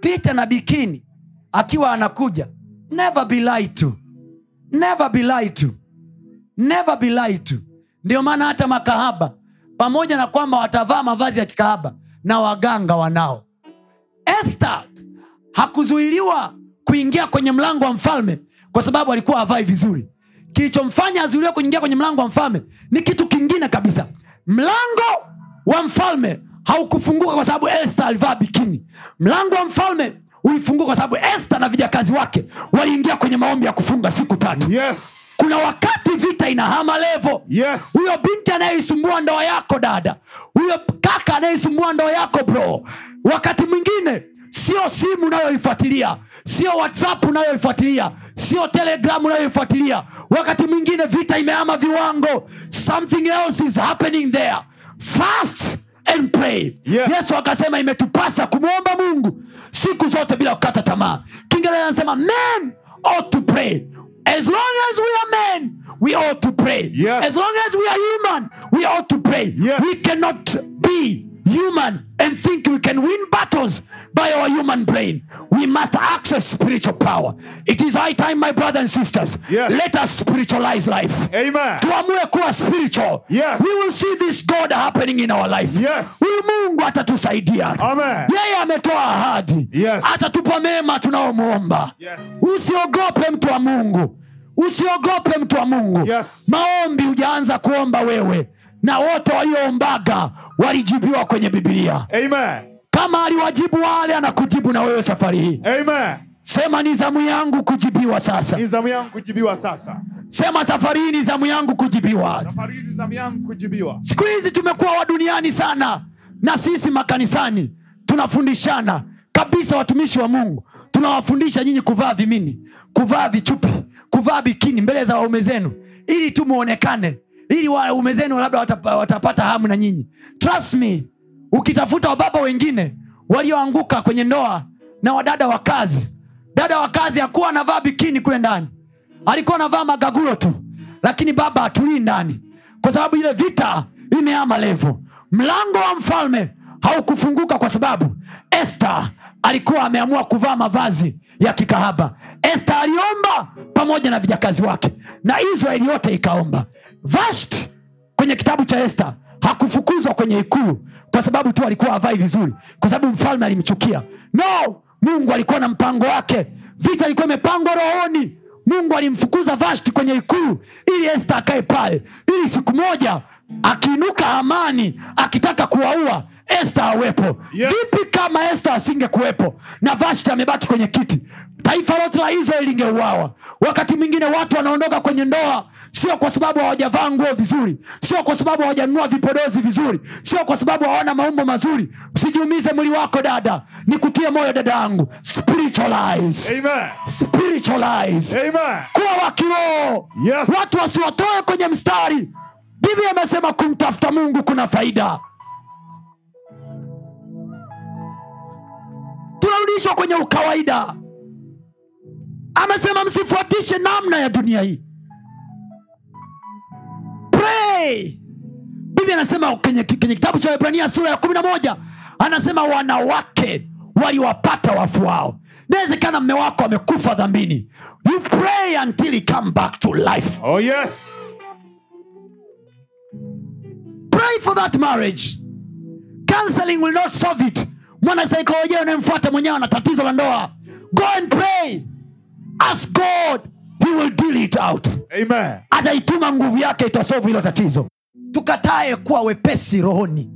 Pita na bikini akiwa anakuja. Never be lied to. Never be lied to. Never be lied to. Ndio maana hata makahaba pamoja na kwamba watavaa mavazi ya kikahaba na waganga wanao. Esther hakuzuiliwa kuingia kwenye mlango wa mfalme kwa sababu alikuwa avai vizuri. Kilichomfanya azuiliwe kuingia kwenye mlango wa mfalme ni kitu kingine kabisa. Mlango wa mfalme haukufunguka kwa sababu Esther alivaa bikini. Mlango wa mfalme ulifunguka kwa sababu Esther na vijakazi wake waliingia kwenye maombi ya kufunga siku tatu. Yes. kuna wakati vita inahama levo Yes. huyo binti anayeisumbua ndoa yako dada. Huyo kaka anayeisumbua ndoa yako bro. Wakati mwingine sio simu unayoifuatilia sio whatsapp unayoifuatilia sio telegram unayoifuatilia. Wakati mwingine vita imeama viwango. Something else is happening there. Fast and pray yeah. yesu akasema imetupasa kumwomba mungu siku zote bila kukata tamaa kiingereza anasema men ought to pray as long as we are men we ought to pray Yes. as long as we are human we ought to pray Yes. we cannot be human and think we can win battles by our human brain we must access spiritual power it is high time my brothers and sisters Yes. let us spiritualize life Amen. tuamue kuwa spiritual Yes. we will see this god happening in our life Yes. huyu mungu atatusaidia Amen. yeye ametoa ahadi Yes. atatupa mema tunaomwomba Yes. usiogope mtu wa mungu usiogope mtu wa mungu Yes. maombi hujaanza kuomba wewe na wote walioombaga walijibiwa kwenye bibilia Amen. kama aliwajibu wale anakujibu na wewe safari hii Amen. sema ni zamu yangu kujibiwa sasa Ni zamu yangu kujibiwa sasa. sema safari hii ni zamu yangu kujibiwa Safari hii ni zamu yangu kujibiwa. siku hizi tumekuwa wa duniani sana na sisi makanisani tunafundishana kabisa watumishi wa mungu tunawafundisha nyinyi kuvaa vimini kuvaa vichupi kuvaa bikini mbele za waume zenu ili tu muonekane ili waume zenu labda watapata hamu na nyinyi. Trust me ukitafuta wababa wengine walioanguka kwenye ndoa na wadada wa kazi dada wa kazi akuwa anavaa bikini kule ndani. Alikuwa anavaa magagulo tu lakini baba atulii ndani. Kwa sababu ile vita imeama levo. Mlango wa mfalme haukufunguka kwa sababu este alikuwa ameamua kuvaa mavazi ya kikahaba. Este aliomba pamoja na vijakazi wake na israeli yote ikaomba. Vasht kwenye kitabu cha este hakufukuzwa kwenye ikulu kwa sababu tu alikuwa avai vizuri kwa sababu mfalme alimchukia. No mungu alikuwa na mpango wake. Vita ilikuwa imepangwa rohoni mungu alimfukuza vashti kwenye ikulu ili este akae pale. Ili siku moja akiinuka amani akitaka kuwaua este awepo. Yes. vipi kama este asinge kuwepo na vashti amebaki kwenye kiti taifa lote la israeli lingeuawa. Wakati mwingine watu wanaondoka kwenye ndoa sio kwa sababu hawajavaa nguo vizuri sio kwa sababu hawajanunua vipodozi vizuri sio kwa sababu hawana maumbo mazuri. Usijiumize mwili wako dada. Nikutie moyo dada yangu. Spiritualize. Amen. spiritualize. Amen. kuwa wa kiroho. Yes. watu wasiwatoe kwenye mstari. Biblia amesema kumtafuta mungu kuna faida. Tunarudishwa kwenye ukawaida amesema msifuatishe namna ya dunia hii. Pray. Biblia anasema kwenye, kwenye kitabu cha hebrania sura ya kumi na moja anasema wanawake waliwapata wafu wao. Inawezekana mme wako amekufa dhambini. You pray until he come back to life. Oh yes. pray for that marriage. Counseling will not solve it. Mwanasaikolojia unayemfuata mwenyewe ana tatizo la ndoa. Go and pray ask god he will deal it out. Amen. ataituma nguvu yake itasovu hilo tatizo. Tukatae kuwa wepesi rohoni.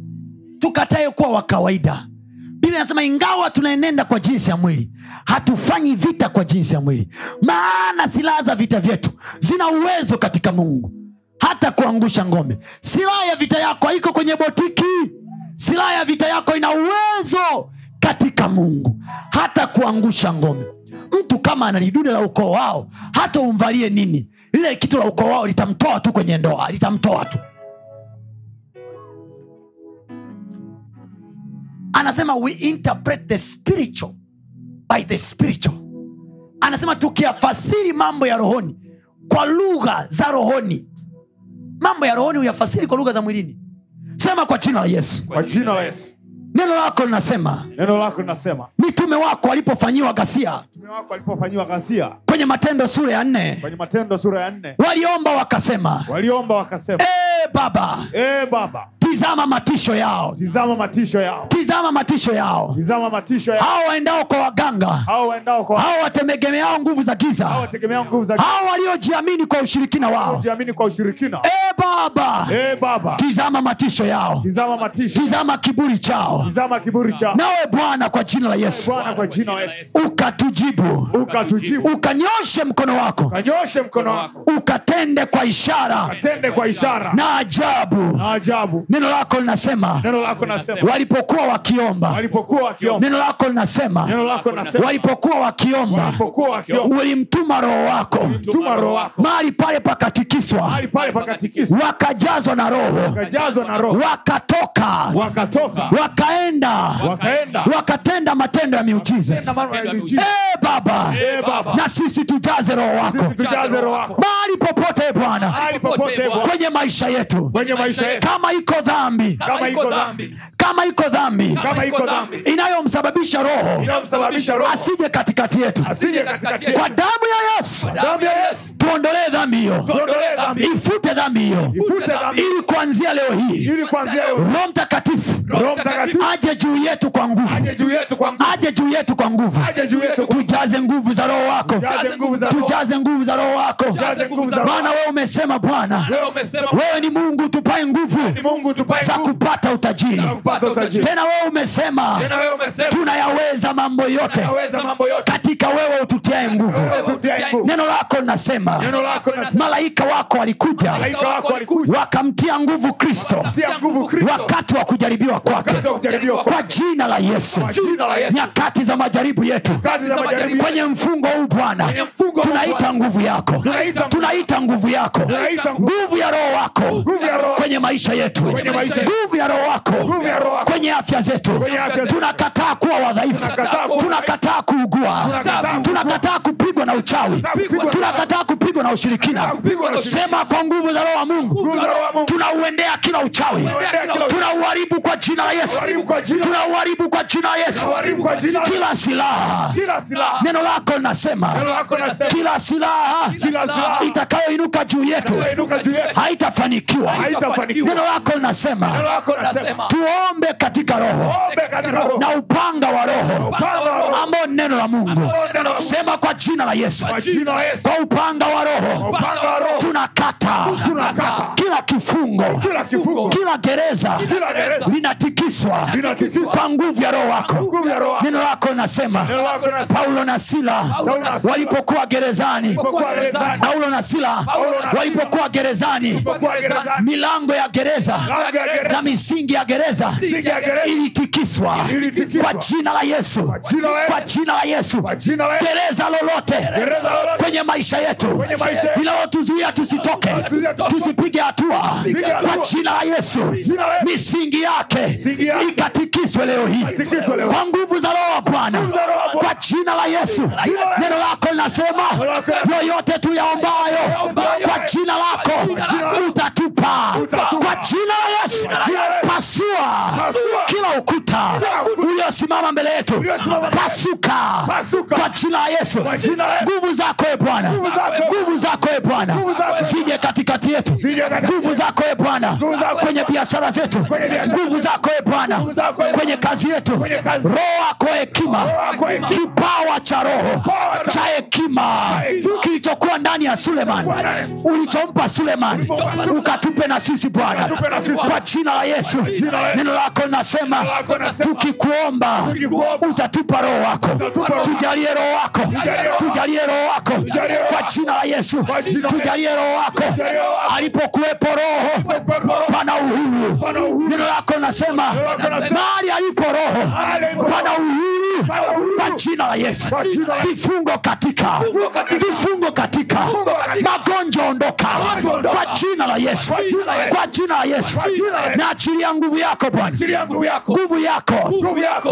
Tukatae kuwa wa kawaida. Biblia anasema ingawa tunaenenda kwa jinsi ya mwili hatufanyi vita kwa jinsi ya mwili. Maana silaha za vita vyetu zina uwezo katika mungu. Hata kuangusha ngome. Silaha ya vita yako haiko kwenye botiki. Silaha ya vita yako ina uwezo katika mungu. Hata kuangusha ngome mtu kama ana lidude la ukoo wao hata umvalie nini lile kitu la ukoo wao litamtoa tu kwenye ndoa litamtoa tu. Anasema we interpret the spiritual by the spiritual. Anasema tukiyafasiri mambo ya rohoni kwa lugha za rohoni. Mambo ya rohoni huyafasiri kwa lugha za mwilini. Sema kwa jina la yesu. Kwa jina la Yesu. Neno lako linasema Neno lako linasema. mitume wako walipofanyiwa ghasia kwenye matendo sura ya nne kwenye Matendo sura ya nne. waliomba wakasema waliomba wakasema, e baba e Baba, tizama matisho yao. Tizama matisho yao. Tizama matisho yao. Tizama matisho yao. Hao waendao kwa waganga. Hao waendao kwa hao wategemeao nguvu za hao wategemeao nguvu za hao waliojiamini kwa ushirikina wao. Waliojiamini kwa ushirikina. E baba! E baba! Tizama matisho yao. Tizama matisho. Tizama kiburi chao. Tizama kiburi chao. Nawe bwana kwa jina la yesu. Bwana kwa jina la yesu. Ukatujibu. Ukatujibu. Ukanyoshe mkono wako. Ukanyoshe mkono wako. Ukatende kwa ishara. Ukatende kwa ishara. Na ajabu. Na ajabu. Neno neno lako linasema. Walipokuwa wakiomba. Neno lako linasema. Walipokuwa wakiomba. Ulimtuma roho wako. Mahali pale pakatikiswa. Wakajazwa na roho. Wakatoka. Wakatoka. Wakaenda. Wakaenda. Wakatenda matendo ya miujiza. Na mambo ya miujiza. e baba. Eh, na sisi tujaze roho wako. mahali popote bwana. Kwenye maisha yetu. Kama iko dhambi. Kama iko dhambi. kama iko dhambi. Kama iko dhambi. inayomsababisha roho. Asije katikati yetu. Asije katikati yetu. kwa damu ya yesu. Damu ya Yesu. Tuondolee dhambi hiyo. Ifute dhambi hiyo. Ili kuanzia leo hii. Ili kuanzia leo roho mtakatifu. Aje juu yetu kwa nguvu. Aje juu yetu kwa nguvu. Aje juu yetu kwa nguvu. Aje juu yetu kwa tujaze nguvu za roho wako. Tujaze nguvu za roho. Tujaze nguvu za roho wako. Maana wewe umesema bwana. Wewe ni mungu tupae nguvu za kupata utajiri. Tena wewe umesema tunayaweza mambo yote. katika wewe ututiae nguvu. neno lako linasema malaika wako walikuja wakamtia nguvu kristo. Wakati wa kujaribiwa kwake. Kwa jina la yesu. Nyakati za majaribu yetu. Kwenye mfungo huu bwana tunaita nguvu yako. Tunaita nguvu. yako. Nguvu. ya roho wako Kwenye maisha yetu. Nguvu ya roho wako Nguvu ya roho wako. kwenye afya zetu. Tunakataa kuwa wadhaifu. Tunakataa kuugua. Tunakataa kupigwa na uchawi. Tunakataa kupigwa na ushirikina. Kupigwa na ushirikina. sema kwa nguvu za roho wa mungu Tunauendea kila uchawi. Tunauharibu kwa jina la yesu. Tunauharibu kwa jina- la yesu. Kila silaha. Neno lako linasema nasema. Kila silaha itakayoinuka juu yetu inuka juu yetu. haitafanikiwa. Haitafanikiwa. Neno lako linasema nasema. Tuombe katika roho. Ombe katika roho. Na upanga wa roho. Ambao neno la mungu. Sema kwa jina la yesu. Kwa jina la Yesu. Kwa upanga wa roho. Upanga wa roho. Tunakata. Kila kila kifungo. Kila kifungo. Kila gereza gereza. linatikiswa kwa nguvu ya roho wako. Neno lako linasema paulo na sila walipokuwa gerezani. Paulo na sila walipokuwa gerezani. Milango ya gereza na misingi ya gereza ilitikiswa kwa jina la yesu. Jina la Yesu. kwa jina la yesu. Gereza lolote kwenye maisha yetu linalotuzuia tusitoke. Tusipige hatua. Kwa jina la yesu. Misingi yake ikatikiswe leo hii. Kwa nguvu za roho wa bwana. Kwa jina la yesu. Neno lako linasema yoyote tuyaombayo kwa jina lako utatupa. kwa jina la yesu. Pasua. Kila ukuta uliosimama mbele yetu pasuka. Kwa jina la yesu. Nguvu zako e bwana. Nguvu zako. e bwana. Zije katikati yetu. Nguvu zako e bwana. Kwenye biashara zetu. Nguvu zako e bwana. E kwenye kazi yetu. Roho wako hekima. Kipawa cha roho. Cha- hekima. Kilichokuwa ndani ya suleman. Ulichompa suleman. Ukatupe na sisi bwana. Kwa jina la yesu. Neno lako linasema tukikuomba utatupa roho wako. tujalie roho wako. Tujalie roho. wako. Kwa jina la yesu. Tujalie roho wako. Alipokuwepo roho roho. pana uhuru. Neno lako linasema mahali alipo roho pana uhuru. Kwa jina la yesu. Vifungo katika. Vifungo katika. Magonjwa ondoka. Kwa jina la yesu. Kwa jina la Yesu. naachilia nguvu yako bwana. Nguvu yako.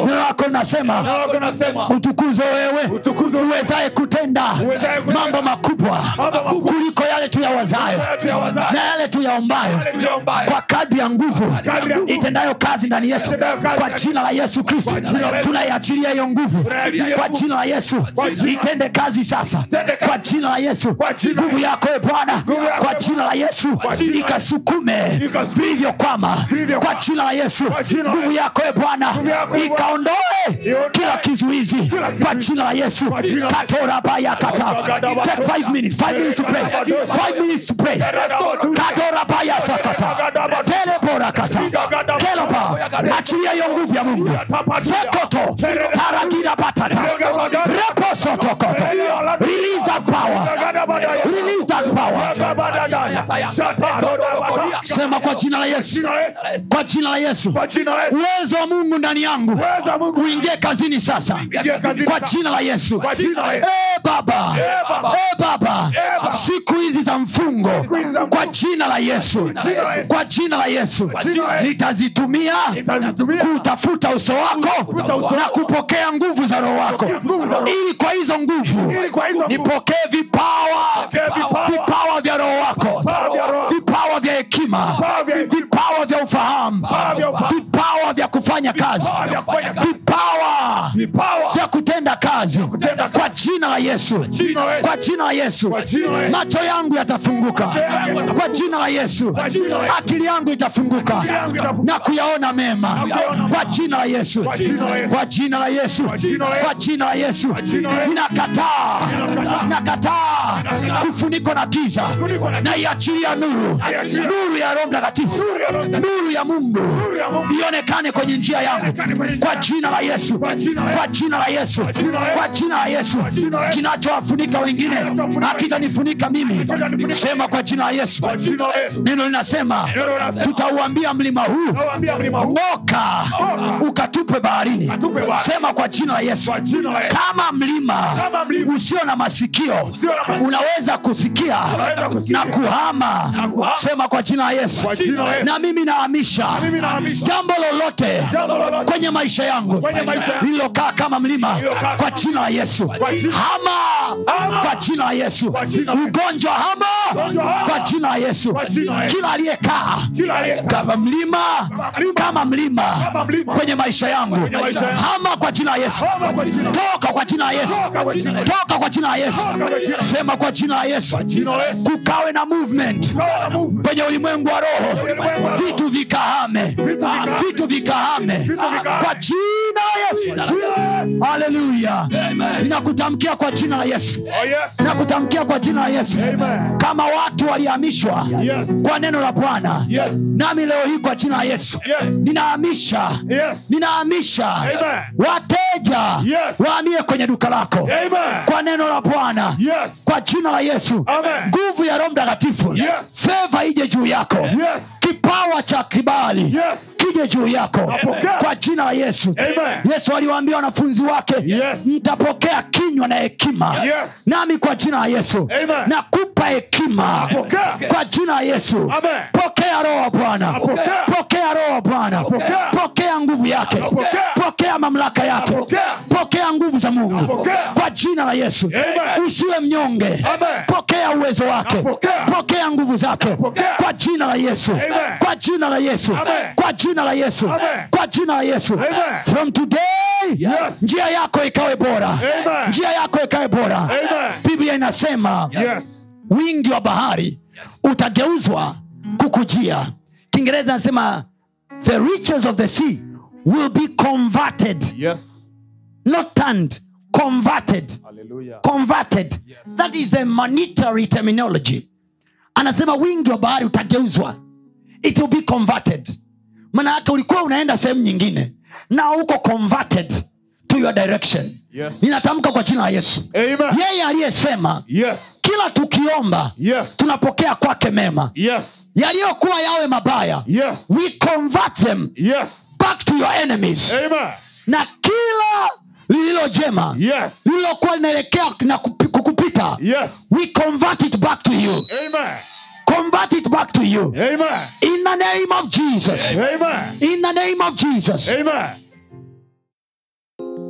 Neno lako linasema neno utukuzwe wewe. Uwezaye kutenda mambo makubwa kuliko yale tuyawazayo. Na yale tuyaombayo Yale kwa kadri ya nguvu itendayo kazi ndani yetu kwa jina la yesu kristo tunaiachilia hiyo nguvu kwa jina la yesu itende kazi sasa kwa jina la yesu nguvu yako e bwana kwa jina la yesu ikasukume vilivyokwama kwa jina la yesu nguvu yako e bwana e ikaondoe kila kizuizi kwa jina la yesu katorabaya kata take five minutes five minutes to pray five minutes to pray kadorabaya sakata. Telebora kata. Keloba achilia hiyo nguvu ya mungu. Sekoto. Taragira batata reposotokoto sema kwa jina la yesu. Kwa jina la yesu. Uwezo wa mungu ndani yangu. Uingie kazini sasa. Kwa jina la yesu. Eh, baba. Eh, baba. Siku hizi za mfungo. Kwa jina la yesu Yesu. kwa jina la yesu nitazitumia Nitazitumia. kutafuta uso wako na kupokea nguvu za roho wako nguvu za Roho. ili kwa hizo nguvu nipokee vipawa vipawa. vya roho wako Vipawa vya Roho. hekima Vipawa vya hekima. vipawa vya ufahamu Vipawa vya ufahamu. Vipawa vya kufanya kazi Vipawa vya kutenda kazi kwa jina la yesu kwa jina la yesu macho yangu yatafunguka kwa jina la yesu akili yangu itafunguka na kuyaona mema kwa jina la yesu Kwa jina la Yesu. kwa jina la yesu ninakataa nakataa kufunikwa na giza Kufunikwa na giza. na iachilia nuru Naiachilia. nuru ya roho mtakatifu nuru ya mungu ya Mungu. kwenye njia yangu kwa jina la yesu Kwa jina la Yesu. kwa jina la yesu kinachowafunika wengine akitanifunika hakitanifunika mimi sema kwa jina la yesu neno linasema tutauambia mlima huu ng'oka ukatupwe baharini sema kwa jina la yesu kama mlima usio na masikio unaweza kusikia na kuhama sema kwa jina la yesu na mimi nahamisha jambo lolote lolote. kwenye maisha yangu lililokaa kama mlima kwa jina la yesu hama kwa jina la yesu ugonjwa hama kwa jina la yesu kila aliyekaa kama mlima kama mlima kwenye maisha yangu hama kwa jina la yesu toka kwa jina la yesu Toka kwa jina la Yesu. sema kwa jina la yesu kukawe na movement kwenye ulimwengu wa roho vitu vikahame. Vitu vikahame. Kwa jina la yesu. Haleluya ninakutamkia kwa jina la yesu. Oh, nakutamkia kwa jina la yesu. Kama watu walihamishwa kwa neno la bwana nami leo hii kwa jina la yesu. Yes. ninahamisha. Ninahamisha. Wateja waamie wahamie kwenye duka lako. Kwa neno la bwana. Kwa jina la yesu. Nguvu ya roho mtakatifu. Feva ije juu yako. Kipawa cha kibali. Kije juu yako Amen. kwa jina la yesu. Amen. yesu aliwaambia wanafunzi wake Yes. mtapokea kinywa na hekima. Yes. nami kwa jina la yesu. Amen. nakupa hekima. Kwa jina la yesu. Amen. pokea roho wa bwana. Pokea roho wa bwana. Pokea nguvu yake. Pokea mamlaka yake. Pokea nguvu za mungu. Kwa jina la yesu. Usiwe mnyonge. Amen. pokea uwezo wake. Pokea nguvu zake. Kwa jina la yesu. Kwa jina la yesu. Kwa jina la yesu Amen. kwa jina la yesu Amen. from today Yes. njia yako ikawe bora Amen. njia yako ikawe bora Amen. biblia inasema Yes. wingi wa bahari utageuzwa kukujia kiingereza anasema the riches of the sea will be converted Yes. not turned converted Hallelujah. converted that is the monetary terminology anasema wingi wa bahari utageuzwa it will be converted maana yake ulikuwa unaenda sehemu nyingine na uko converted to your direction Yes. ninatamka kwa jina la yesu Amen. yeye aliyesema Yes. kila tukiomba Yes. tunapokea kwake mema Yes. yaliyokuwa yawe mabaya Yes. we convert them Yes. back to your enemies Amen. na kila lililo jema Yes. lililokuwa linaelekea na kupi- kukupita Yes. we convert it back to you Amen. Convert it back to you Amen. in the name of jesus Amen. in the name of jesus Amen.